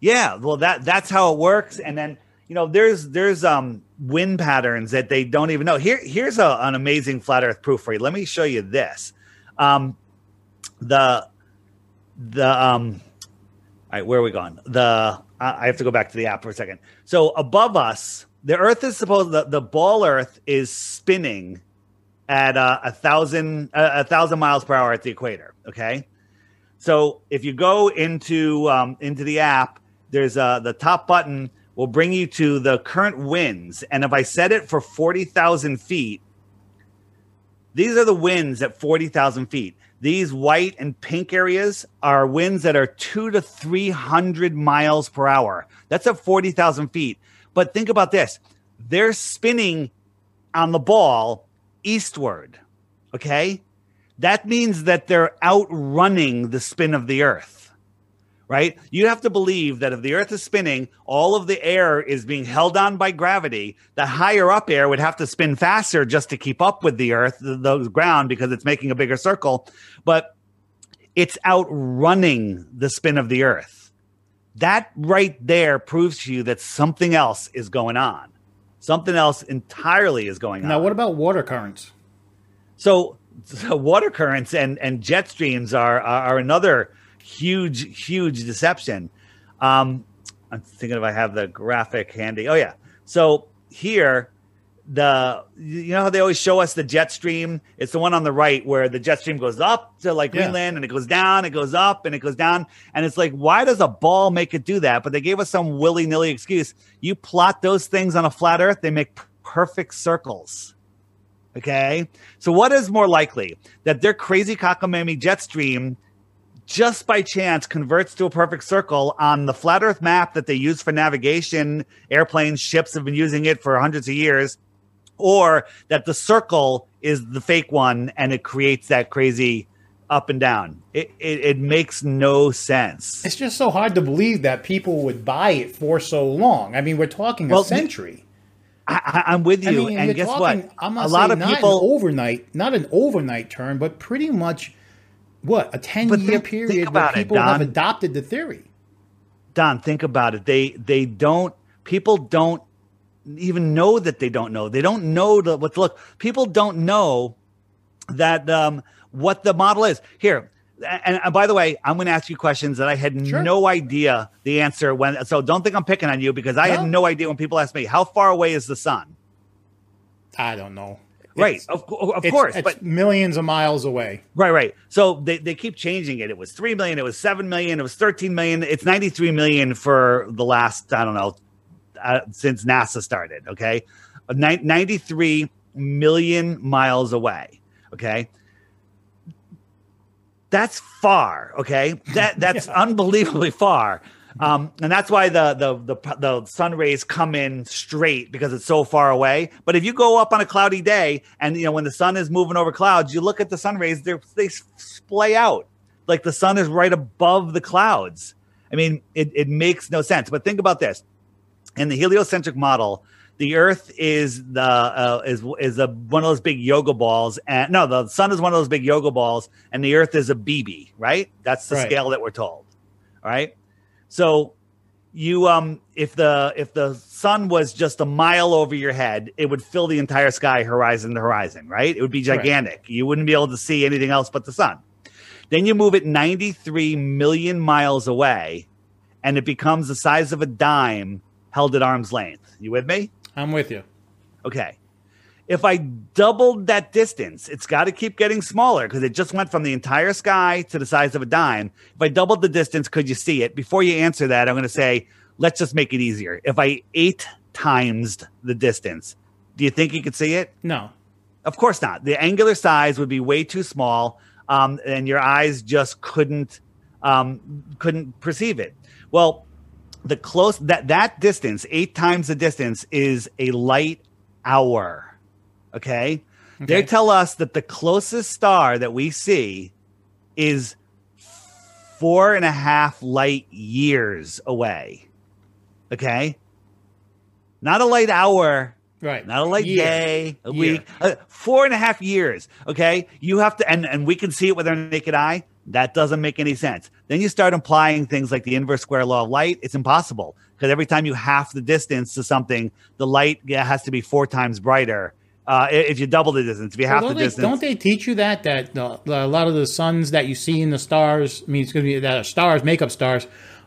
Yeah, well that that's how it works. And then you know there's there's um wind patterns that they don't even know. Here here's a, an amazing flat Earth proof for you. Let me show you this. Um, the the um all right where are we going the i have to go back to the app for a second. So above us the earth is supposed the, the ball earth is spinning at uh, a thousand uh, a thousand miles per hour at the equator okay? So if you go into um, into the app there's uh the top button will bring you to the current winds. And if i set it for 40000 feet these are the winds at 40000 feet these white and pink areas are winds that are two to 300 miles per hour. That's at 40,000 feet. But think about this they're spinning on the ball eastward. Okay. That means that they're outrunning the spin of the earth, right? You have to believe that if the earth is spinning, all of the air is being held on by gravity. The higher up air would have to spin faster just to keep up with the earth, the, the ground, because it's making a bigger circle. But it's outrunning the spin of the earth. That right there proves to you that something else is going on. Something else entirely is going on. Now, what about water currents? So, so water currents and, and jet streams are, are, are another huge, huge deception. Um, I'm thinking if I have the graphic handy. Oh yeah. So here, the you know how they always show us the jet stream? It's the one on the right where the jet stream goes up to like Yeah. Greenland and it goes down, it goes up and it goes down. And it's like, why does a ball make it do that? But they gave us some willy nilly excuse. You plot those things on a flat earth, they make perfect circles. Okay. So what is more likely that their crazy cockamamie jet stream just by chance converts to a perfect circle on the flat earth map that they use for navigation. Airplanes ships have been using it for hundreds of years. Or that the circle is the fake one and it creates that crazy up and down. It, it, it makes no sense. It's just so hard to believe that people would buy it for so long. I mean, we're talking Well, a century. I, I, i'm with I you mean, and guess talking, what? I'm not a lot of people an overnight, not an overnight turn, but pretty much what a ten But year think- period think where about it, people have adopted the theory. Don, think about it. They they don't people don't even know that they don't know. They don't know the, what look. People don't know that um, what the model is. Here, and, and by the way, I'm going to ask you questions that I had Sure. no idea the answer when. So don't think I'm picking on you because I No. had no idea when people ask me how far away is the sun. I don't know. Right, It's- of, of it's- course, it's but millions of miles away. Right, right. So they, they keep changing it. It was 3 million, it was 7 million, it was 13 million. It's 93 million for the last, I don't know, uh, since NASA started. Okay. Uh, ni- 93 million miles away. Okay. That's far. Okay. That That's unbelievably far. Um, and that's why the, the the the sun rays come in straight because it's so far away. But if you go up on a cloudy day and you know when the sun is moving over clouds, you look at the sun rays, they they splay out like the sun is right above the clouds. I mean, it, it makes no sense. But think about this: in the heliocentric model, the Earth is the uh, is is a one of those big yoga balls, and no, the sun is one of those big yoga balls, and the Earth is a BB. Right? That's the Right. scale that we're told. All right. So you um if the if the sun was just a mile over your head, it would fill the entire sky horizon to horizon, right? It would be gigantic. You wouldn't be able to see anything else but the sun. Then you move it 93 million miles away and it becomes the size of a dime held at arm's length. You with me? I'm with you. Okay. If I doubled that distance, it's got to keep getting smaller because it just went from the entire sky to the size of a dime. If I doubled the distance, could you see it? Before you answer that, I'm going to say, let's just make it easier. If I eight times the distance, do you think you could see it? No. Of course not. The angular size would be way too small, um, and your eyes just couldn't um, couldn't perceive it. Well, the close that that distance, eight times the distance, is a light hour. Okay, they tell us that the closest star that we see is four and a half light years away. Okay, not a light hour, Right. not a light Year. day, a Year. week, uh, four and a half years. Okay, you have to, and and we can see it with our naked eye. That doesn't make any sense. Then you start implying things like the inverse square law of light. It's impossible because every time you half the distance to something, the light has to be four times brighter. Uh, if you double the distance, if you half the they, distance, don't they teach you that that a lot of the suns that you see in the stars, I mean, excuse me, that are stars, makeup stars,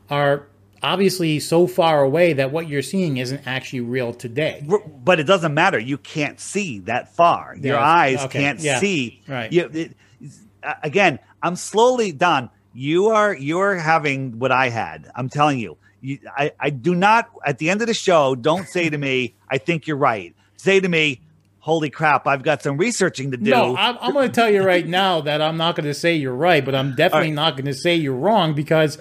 are obviously so far away that what you're seeing isn't actually real today. But it doesn't matter. You can't see that far. Your eyes okay, can't yeah, see. right. You, it, uh, again, I'm slowly done. You are you're having what I had. I'm telling you. you I, I do not at the end of the show. Don't say to me, "I think you're right." Say to me, "Holy crap! I've got some researching to do." No, I'm, I'm going to tell you right now that I'm not going to say you're right, but I'm definitely right. not going to say you're wrong because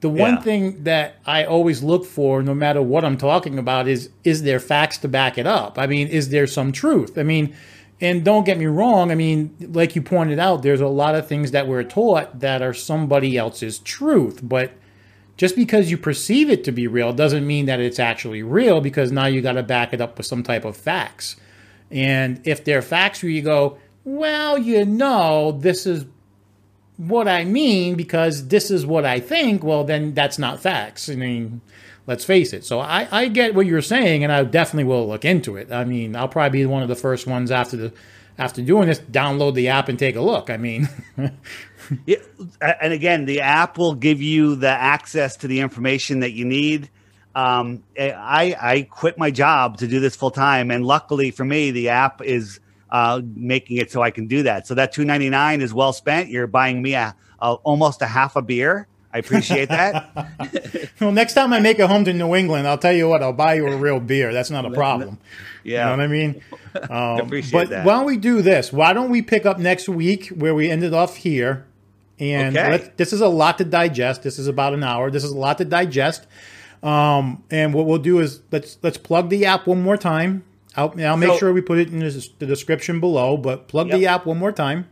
the one Yeah. thing that I always look for, no matter what I'm talking about, is is there facts to back it up? I mean, is there some truth? I mean, and don't get me wrong. I mean, like you pointed out, there's a lot of things that we're taught that are somebody else's truth, but just because you perceive it to be real doesn't mean that it's actually real because now you got to back it up with some type of facts. And if they're facts where you go, well, you know, this is what I mean because this is what I think, well, then that's not facts. I mean, let's face it. So I, I get what you're saying, and I definitely will look into it. I mean, I'll probably be one of the first ones after the after doing this, download the app and take a look. I mean, yeah, and again, the app will give you the access to the information that you need. Um, I I quit my job to do this full time, and luckily for me, the app is uh, making it so I can do that. So that two ninety nine is well spent. You're buying me a, a almost a half a beer. I appreciate that. well, next time I make a home to New England, I'll tell you what, I'll buy you a real beer. That's not a problem. Yeah. You know what I mean? Um, appreciate but that. why don't we do this? Why don't we pick up next week where we ended off here? And okay. this is a lot to digest. This is about an hour. This is a lot to digest. Um, and what we'll do is let's let's plug the app one more time. I'll, I'll make so, sure we put it in the description below, but plug yep. the app one more time.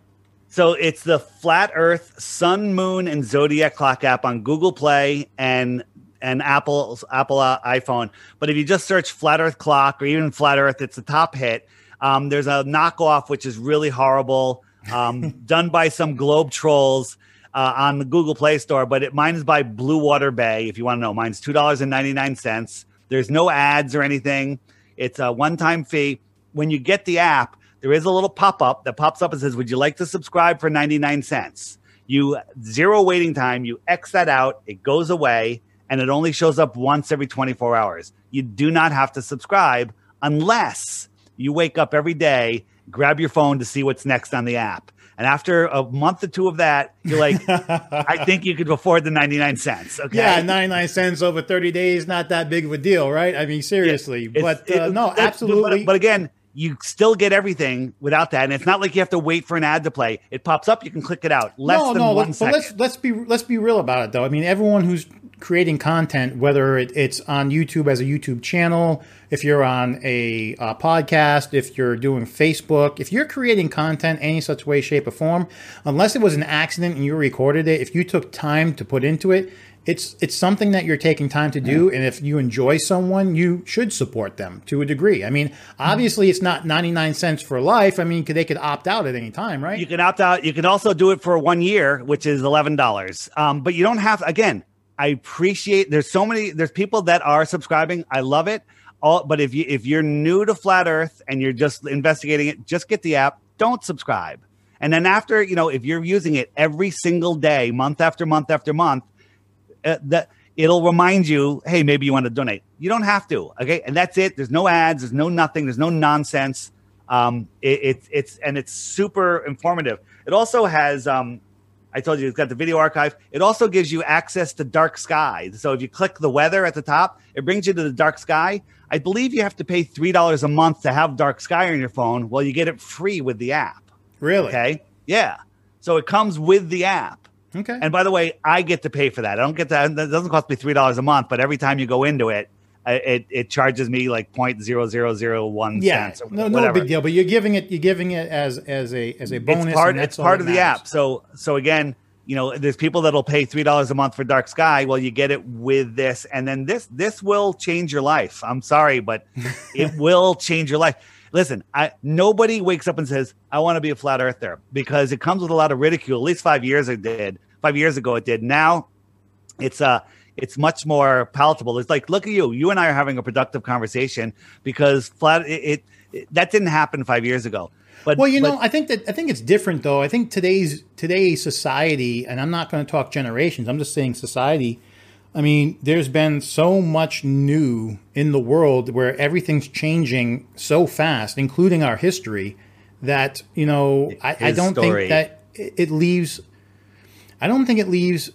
So it's the Flat Earth Sun, Moon, and Zodiac Clock app on Google Play and and Apple's Apple uh, iPhone. But if you just search Flat Earth Clock or even Flat Earth, it's a top hit. Um, there's a knockoff which is really horrible, um, done by some globe trolls uh, on the Google Play Store. But it, mine is by Blue Water Bay. If you want to know, mine's two dollars and ninety nine cents. There's no ads or anything. It's a one time fee. When you get the app, there is a little pop up that pops up and says, Would you like to subscribe for 99 cents? You zero waiting time, you X that out, it goes away, and it only shows up once every 24 hours. You do not have to subscribe unless you wake up every day, grab your phone to see what's next on the app. And after a month or two of that, you're like, I think you could afford the 99 cents. Okay. Yeah, 99 cents over 30 days, not that big of a deal, right? I mean, seriously. Yeah, but uh, no, absolutely. But, but, again, you still get everything without that. And it's not like you have to wait for an ad to play. It pops up, you can click it out. Less no, than no, second. let's let's be let's be real about it though. I mean, everyone who's creating content, whether it, it's on YouTube as a YouTube channel, if you're on a, a podcast, if you're doing Facebook, if you're creating content any such way, shape, or form, unless it was an accident and you recorded it, if you took time to put into it, it's it's something that you're taking time to do and if you enjoy someone you should support them to a degree. I mean obviously it's not 99 cents for life. I mean they could opt out at any time right? You can opt out. You can also do it for one year which is $11 um, but you don't have again i appreciate there's so many there's people that are subscribing i love it all but if you if you're new to flat earth and you're just investigating it just get the app don't subscribe and then after you know if you're using it every single day month after month after month uh, that it'll remind you, hey, maybe you want to donate. You don't have to, okay? And that's it. There's no ads. There's no nothing. There's no nonsense. Um, it, it, it's and it's super informative. It also has, um, I told you, it's got the video archive. It also gives you access to dark sky. So if you click the weather at the top, it brings you to the dark sky. I believe you have to pay three dollars a month to have dark sky on your phone. Well, you get it free with the app. Really? Okay. Yeah. So it comes with the app. Okay. And by the way, I get to pay for that. I don't get that. That doesn't cost me three dollars a month, but every time you go into it, it it charges me like point zero zero zero one yeah, cents. no, no big deal. But you're giving it you're giving it as as a as a bonus. It's part, it's part of the app. So so again, you know, there's people that'll pay three dollars a month for Dark Sky. Well, you get it with this, and then this this will change your life. I'm sorry, but it will change your life. Listen, I nobody wakes up and says, I want to be a flat earther because it comes with a lot of ridicule. At least five years it did five years ago it did. Now it's uh it's much more palatable. It's like, look at you. You and I are having a productive conversation because flat it, it, that didn't happen five years ago. But well, you but, know, I think that I think it's different though. I think today's today's society, and I'm not going to talk generations. I'm just saying society. I mean, there's been so much new in the world where everything's changing so fast, including our history, that you know, I, I, don't story. think that it leaves I don't think it leaves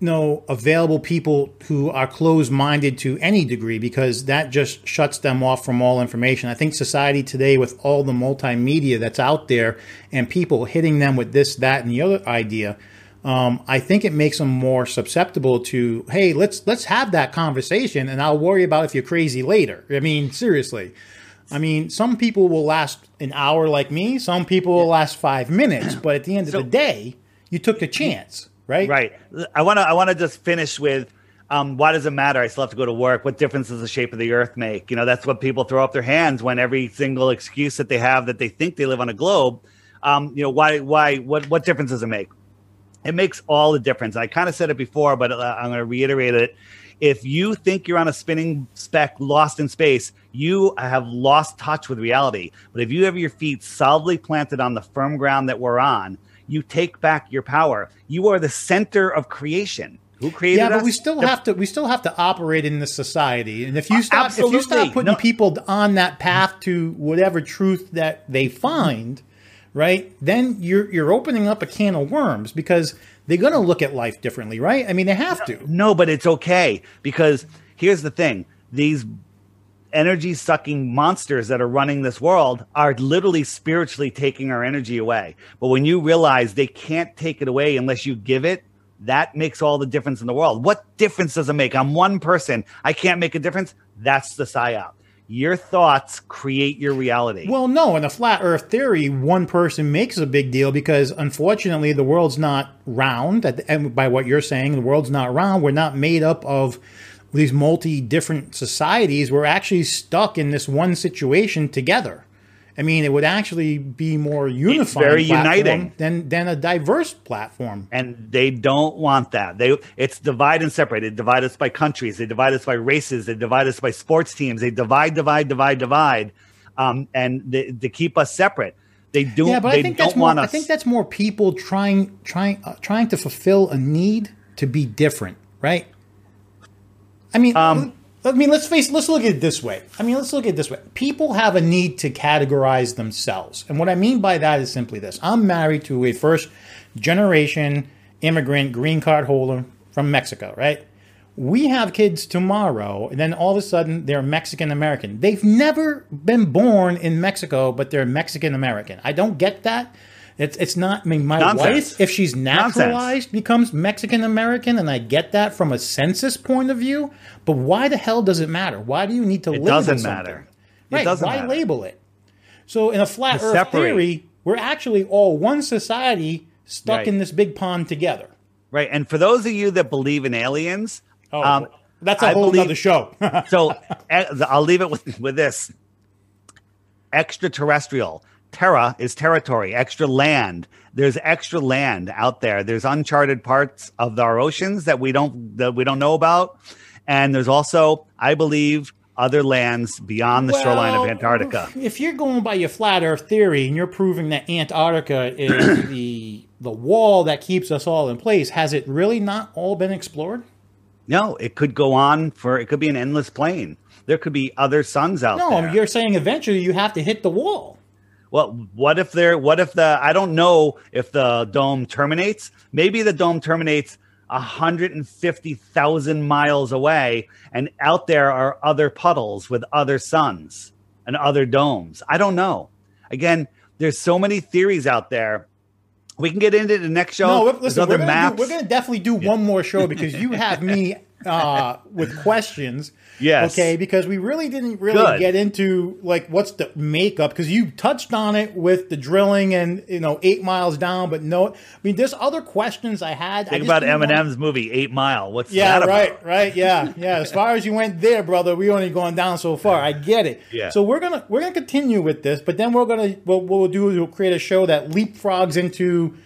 no available people who are closed minded to any degree because that just shuts them off from all information. I think society today, with all the multimedia that's out there and people hitting them with this, that, and the other idea, um, I think it makes them more susceptible to, hey, let's let's have that conversation, and I'll worry about if you're crazy later. I mean, seriously. I mean, some people will last an hour like me. Some people will last five minutes. But at the end so, of the day, you took the chance. Right? Right. I want to. I want to just finish with. Um, why does it matter? I still have to go to work. What difference does the shape of the earth make? You know, that's what people throw up their hands when every single excuse that they have that they think they live on a globe. Um, you know, why? Why? What? What difference does it make? It makes all the difference. I kind of said it before, but uh, I'm going to reiterate it. If you think you're on a spinning speck lost in space, you have lost touch with reality. But if you have your feet solidly planted on the firm ground that we're on, you take back your power. You are the center of creation. Who created yeah, but us? we still The- have to we still have to operate in this society. And if you stop if you stop putting No. people on that path to whatever truth that they find, right? Then you're you're opening up a can of worms because they're going to look at life differently, right? I mean, they have to. No, but it's okay because here's the thing: these energy sucking monsters that are running this world are literally spiritually taking our energy away. But when you realize they can't take it away unless you give it, that makes all the difference in the world. What difference does it make? I'm one person. I can't make a difference. That's the psyop. Your thoughts create your reality. Well, no, in a flat Earth theory, one person makes a big deal because unfortunately the world's not round. At the, by what you're saying, the world's not round. We're not made up of these multi different societies. We're actually stuck in this one situation together. I mean, it would actually be more unifying, very uniting. than than a diverse platform. and they don't want that. They it's divide and separate. They divide us by countries. They divide us by races. They divide us by sports teams. They divide, divide, divide, divide, um, and they, to keep us separate. They do. Yeah, but they I think that's more. I think that's more people trying trying uh, trying to fulfill a need to be different, right? I mean, Um, I mean, let's face. Let's look at it this way. I mean, let's look at it this way. People have a need to categorize themselves, and what I mean by that is simply this: I'm married to a first generation immigrant green card holder from Mexico, right? we have kids tomorrow, and then all of a sudden they're Mexican American. They've never been born in Mexico, but they're Mexican American. I don't get that. It's it's not. I mean, my Nonsense. wife, if she's naturalized, becomes Mexican American, and I get that from a census point of view. But why the hell does it matter? Why do you need to it label doesn't something? matter. It Right? doesn't why matter. label it? So in a flat To Earth separate. theory, we're actually all one society stuck Right. in this big pond together. Right. And for those of you that believe in aliens, Oh, um, that's a I whole believe- other show. so eh, I'll leave it with with this. Extraterrestrial. Terra is territory, extra land. There's extra land out there. There's uncharted parts of our oceans that we don't that we don't know about. And there's also, I believe, other lands beyond the shoreline of Antarctica. If you're going by your flat Earth theory and you're proving that Antarctica is the the wall that keeps us all in place, has it really not all been explored? No, it could go on for it could be an endless plane. There could be other suns out No, there. No, you're saying eventually you have to hit the wall. Well, what if there? What if the? I don't know if the dome terminates. Maybe the dome terminates hundred and fifty thousand miles away, and out there are other puddles with other suns and other domes. I don't know. Again, there's so many theories out there. We can get into the next show. No, listen, we're gonna, do, we're gonna definitely do one more show because you have me uh, with questions. Yes. Okay, because we really didn't really Good. get into like what's the makeup because you touched on it with the drilling and you know eight miles down, but no, I mean there's other questions I had. I Think just about didn't want- Eminem's movie Eight Mile. What's Yeah, that about? right, right, yeah, yeah. As far as you went there, brother, we only gone down so far. I get it. Yeah. So we're gonna we're gonna continue with this, but then we're gonna what we'll do is we'll create a show that leapfrogs into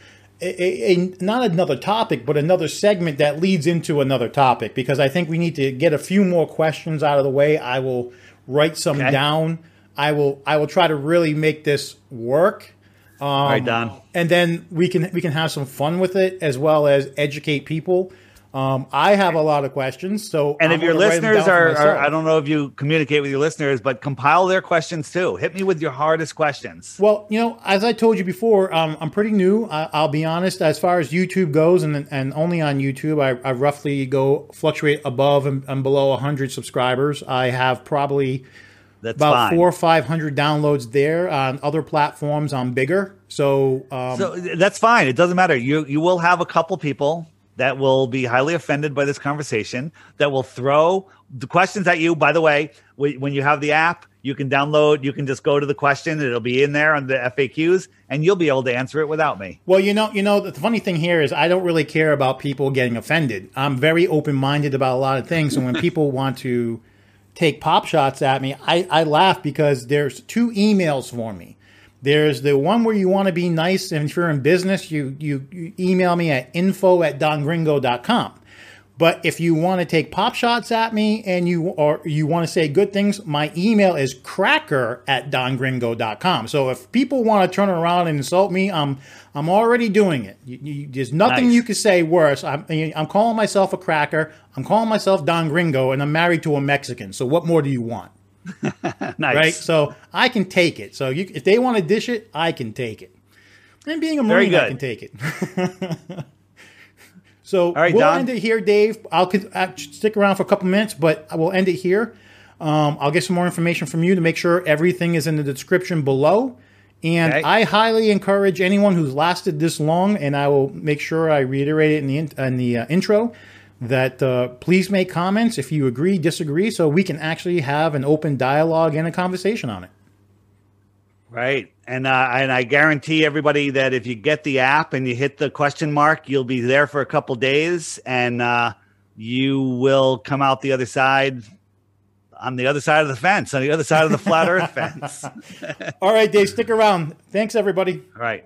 a, a, not another topic, but another segment that leads into another topic because I think we need to get a few more questions out of the way. I will write some Okay. down. I will I will try to really make this work All right, um, Don. and then we can we can have some fun with it as well as educate people. Um, I have a lot of questions, so And I'm if your gonna write them listeners are, are. I don't know if you communicate with your listeners, but compile their questions too. Hit me with your hardest questions. Well, you know, as I told you before, um, I'm pretty new. I, I'll be honest. As far as YouTube goes, and and only on YouTube, I, I roughly go fluctuate above and, and below 100 subscribers. I have probably That's about fine. four or five hundred downloads there. On other platforms, I'm bigger. So, um, So that's fine. It doesn't matter. You you will have a couple people that will be highly offended by this conversation that will throw the questions at you. By the way, when you have the app, You can download, you can just go to the question, it'll be in there on the FAQs, and you'll be able to answer it without me. Well, you know, you know, the funny thing here is I don't really care about people getting offended. I'm very open minded about a lot of things. And when people want to take pop shots at me, I, I laugh because there's two emails for me. There's the one where you want to be nice, and if you're in business, you, you, you email me at info at dongringo.com. But if you want to take pop shots at me and you or you want to say good things, my email is cracker at dongringo.com. So if people want to turn around and insult me, I'm I'm already doing it. You, you, there's nothing nice. you can say worse. I'm, I'm calling myself a cracker. I'm calling myself Don Gringo, and I'm married to a Mexican. So what more do you want? nice. Right? So I can take it. So you, if they want to dish it, I can take it. And being a Marine, I can take it. So right, we'll Don. end it here, Dave. I'll, I'll, stick around for a couple minutes, but I will end it here. Um, I'll get some more information from you to make sure everything is in the description below. And okay. I highly encourage anyone who's lasted this long, and I will make sure I reiterate it in the in, in the uh, intro that uh, please make comments if you agree, disagree, so we can actually have an open dialogue and a conversation on it. Right. And uh, and I guarantee everybody that if you get the app and you hit the question mark, you'll be there for a couple days, and uh, you will come out the other side on the other side of the fence, on the other side of the flat Earth fence. All right, Dave, stick around. Thanks, everybody. All right.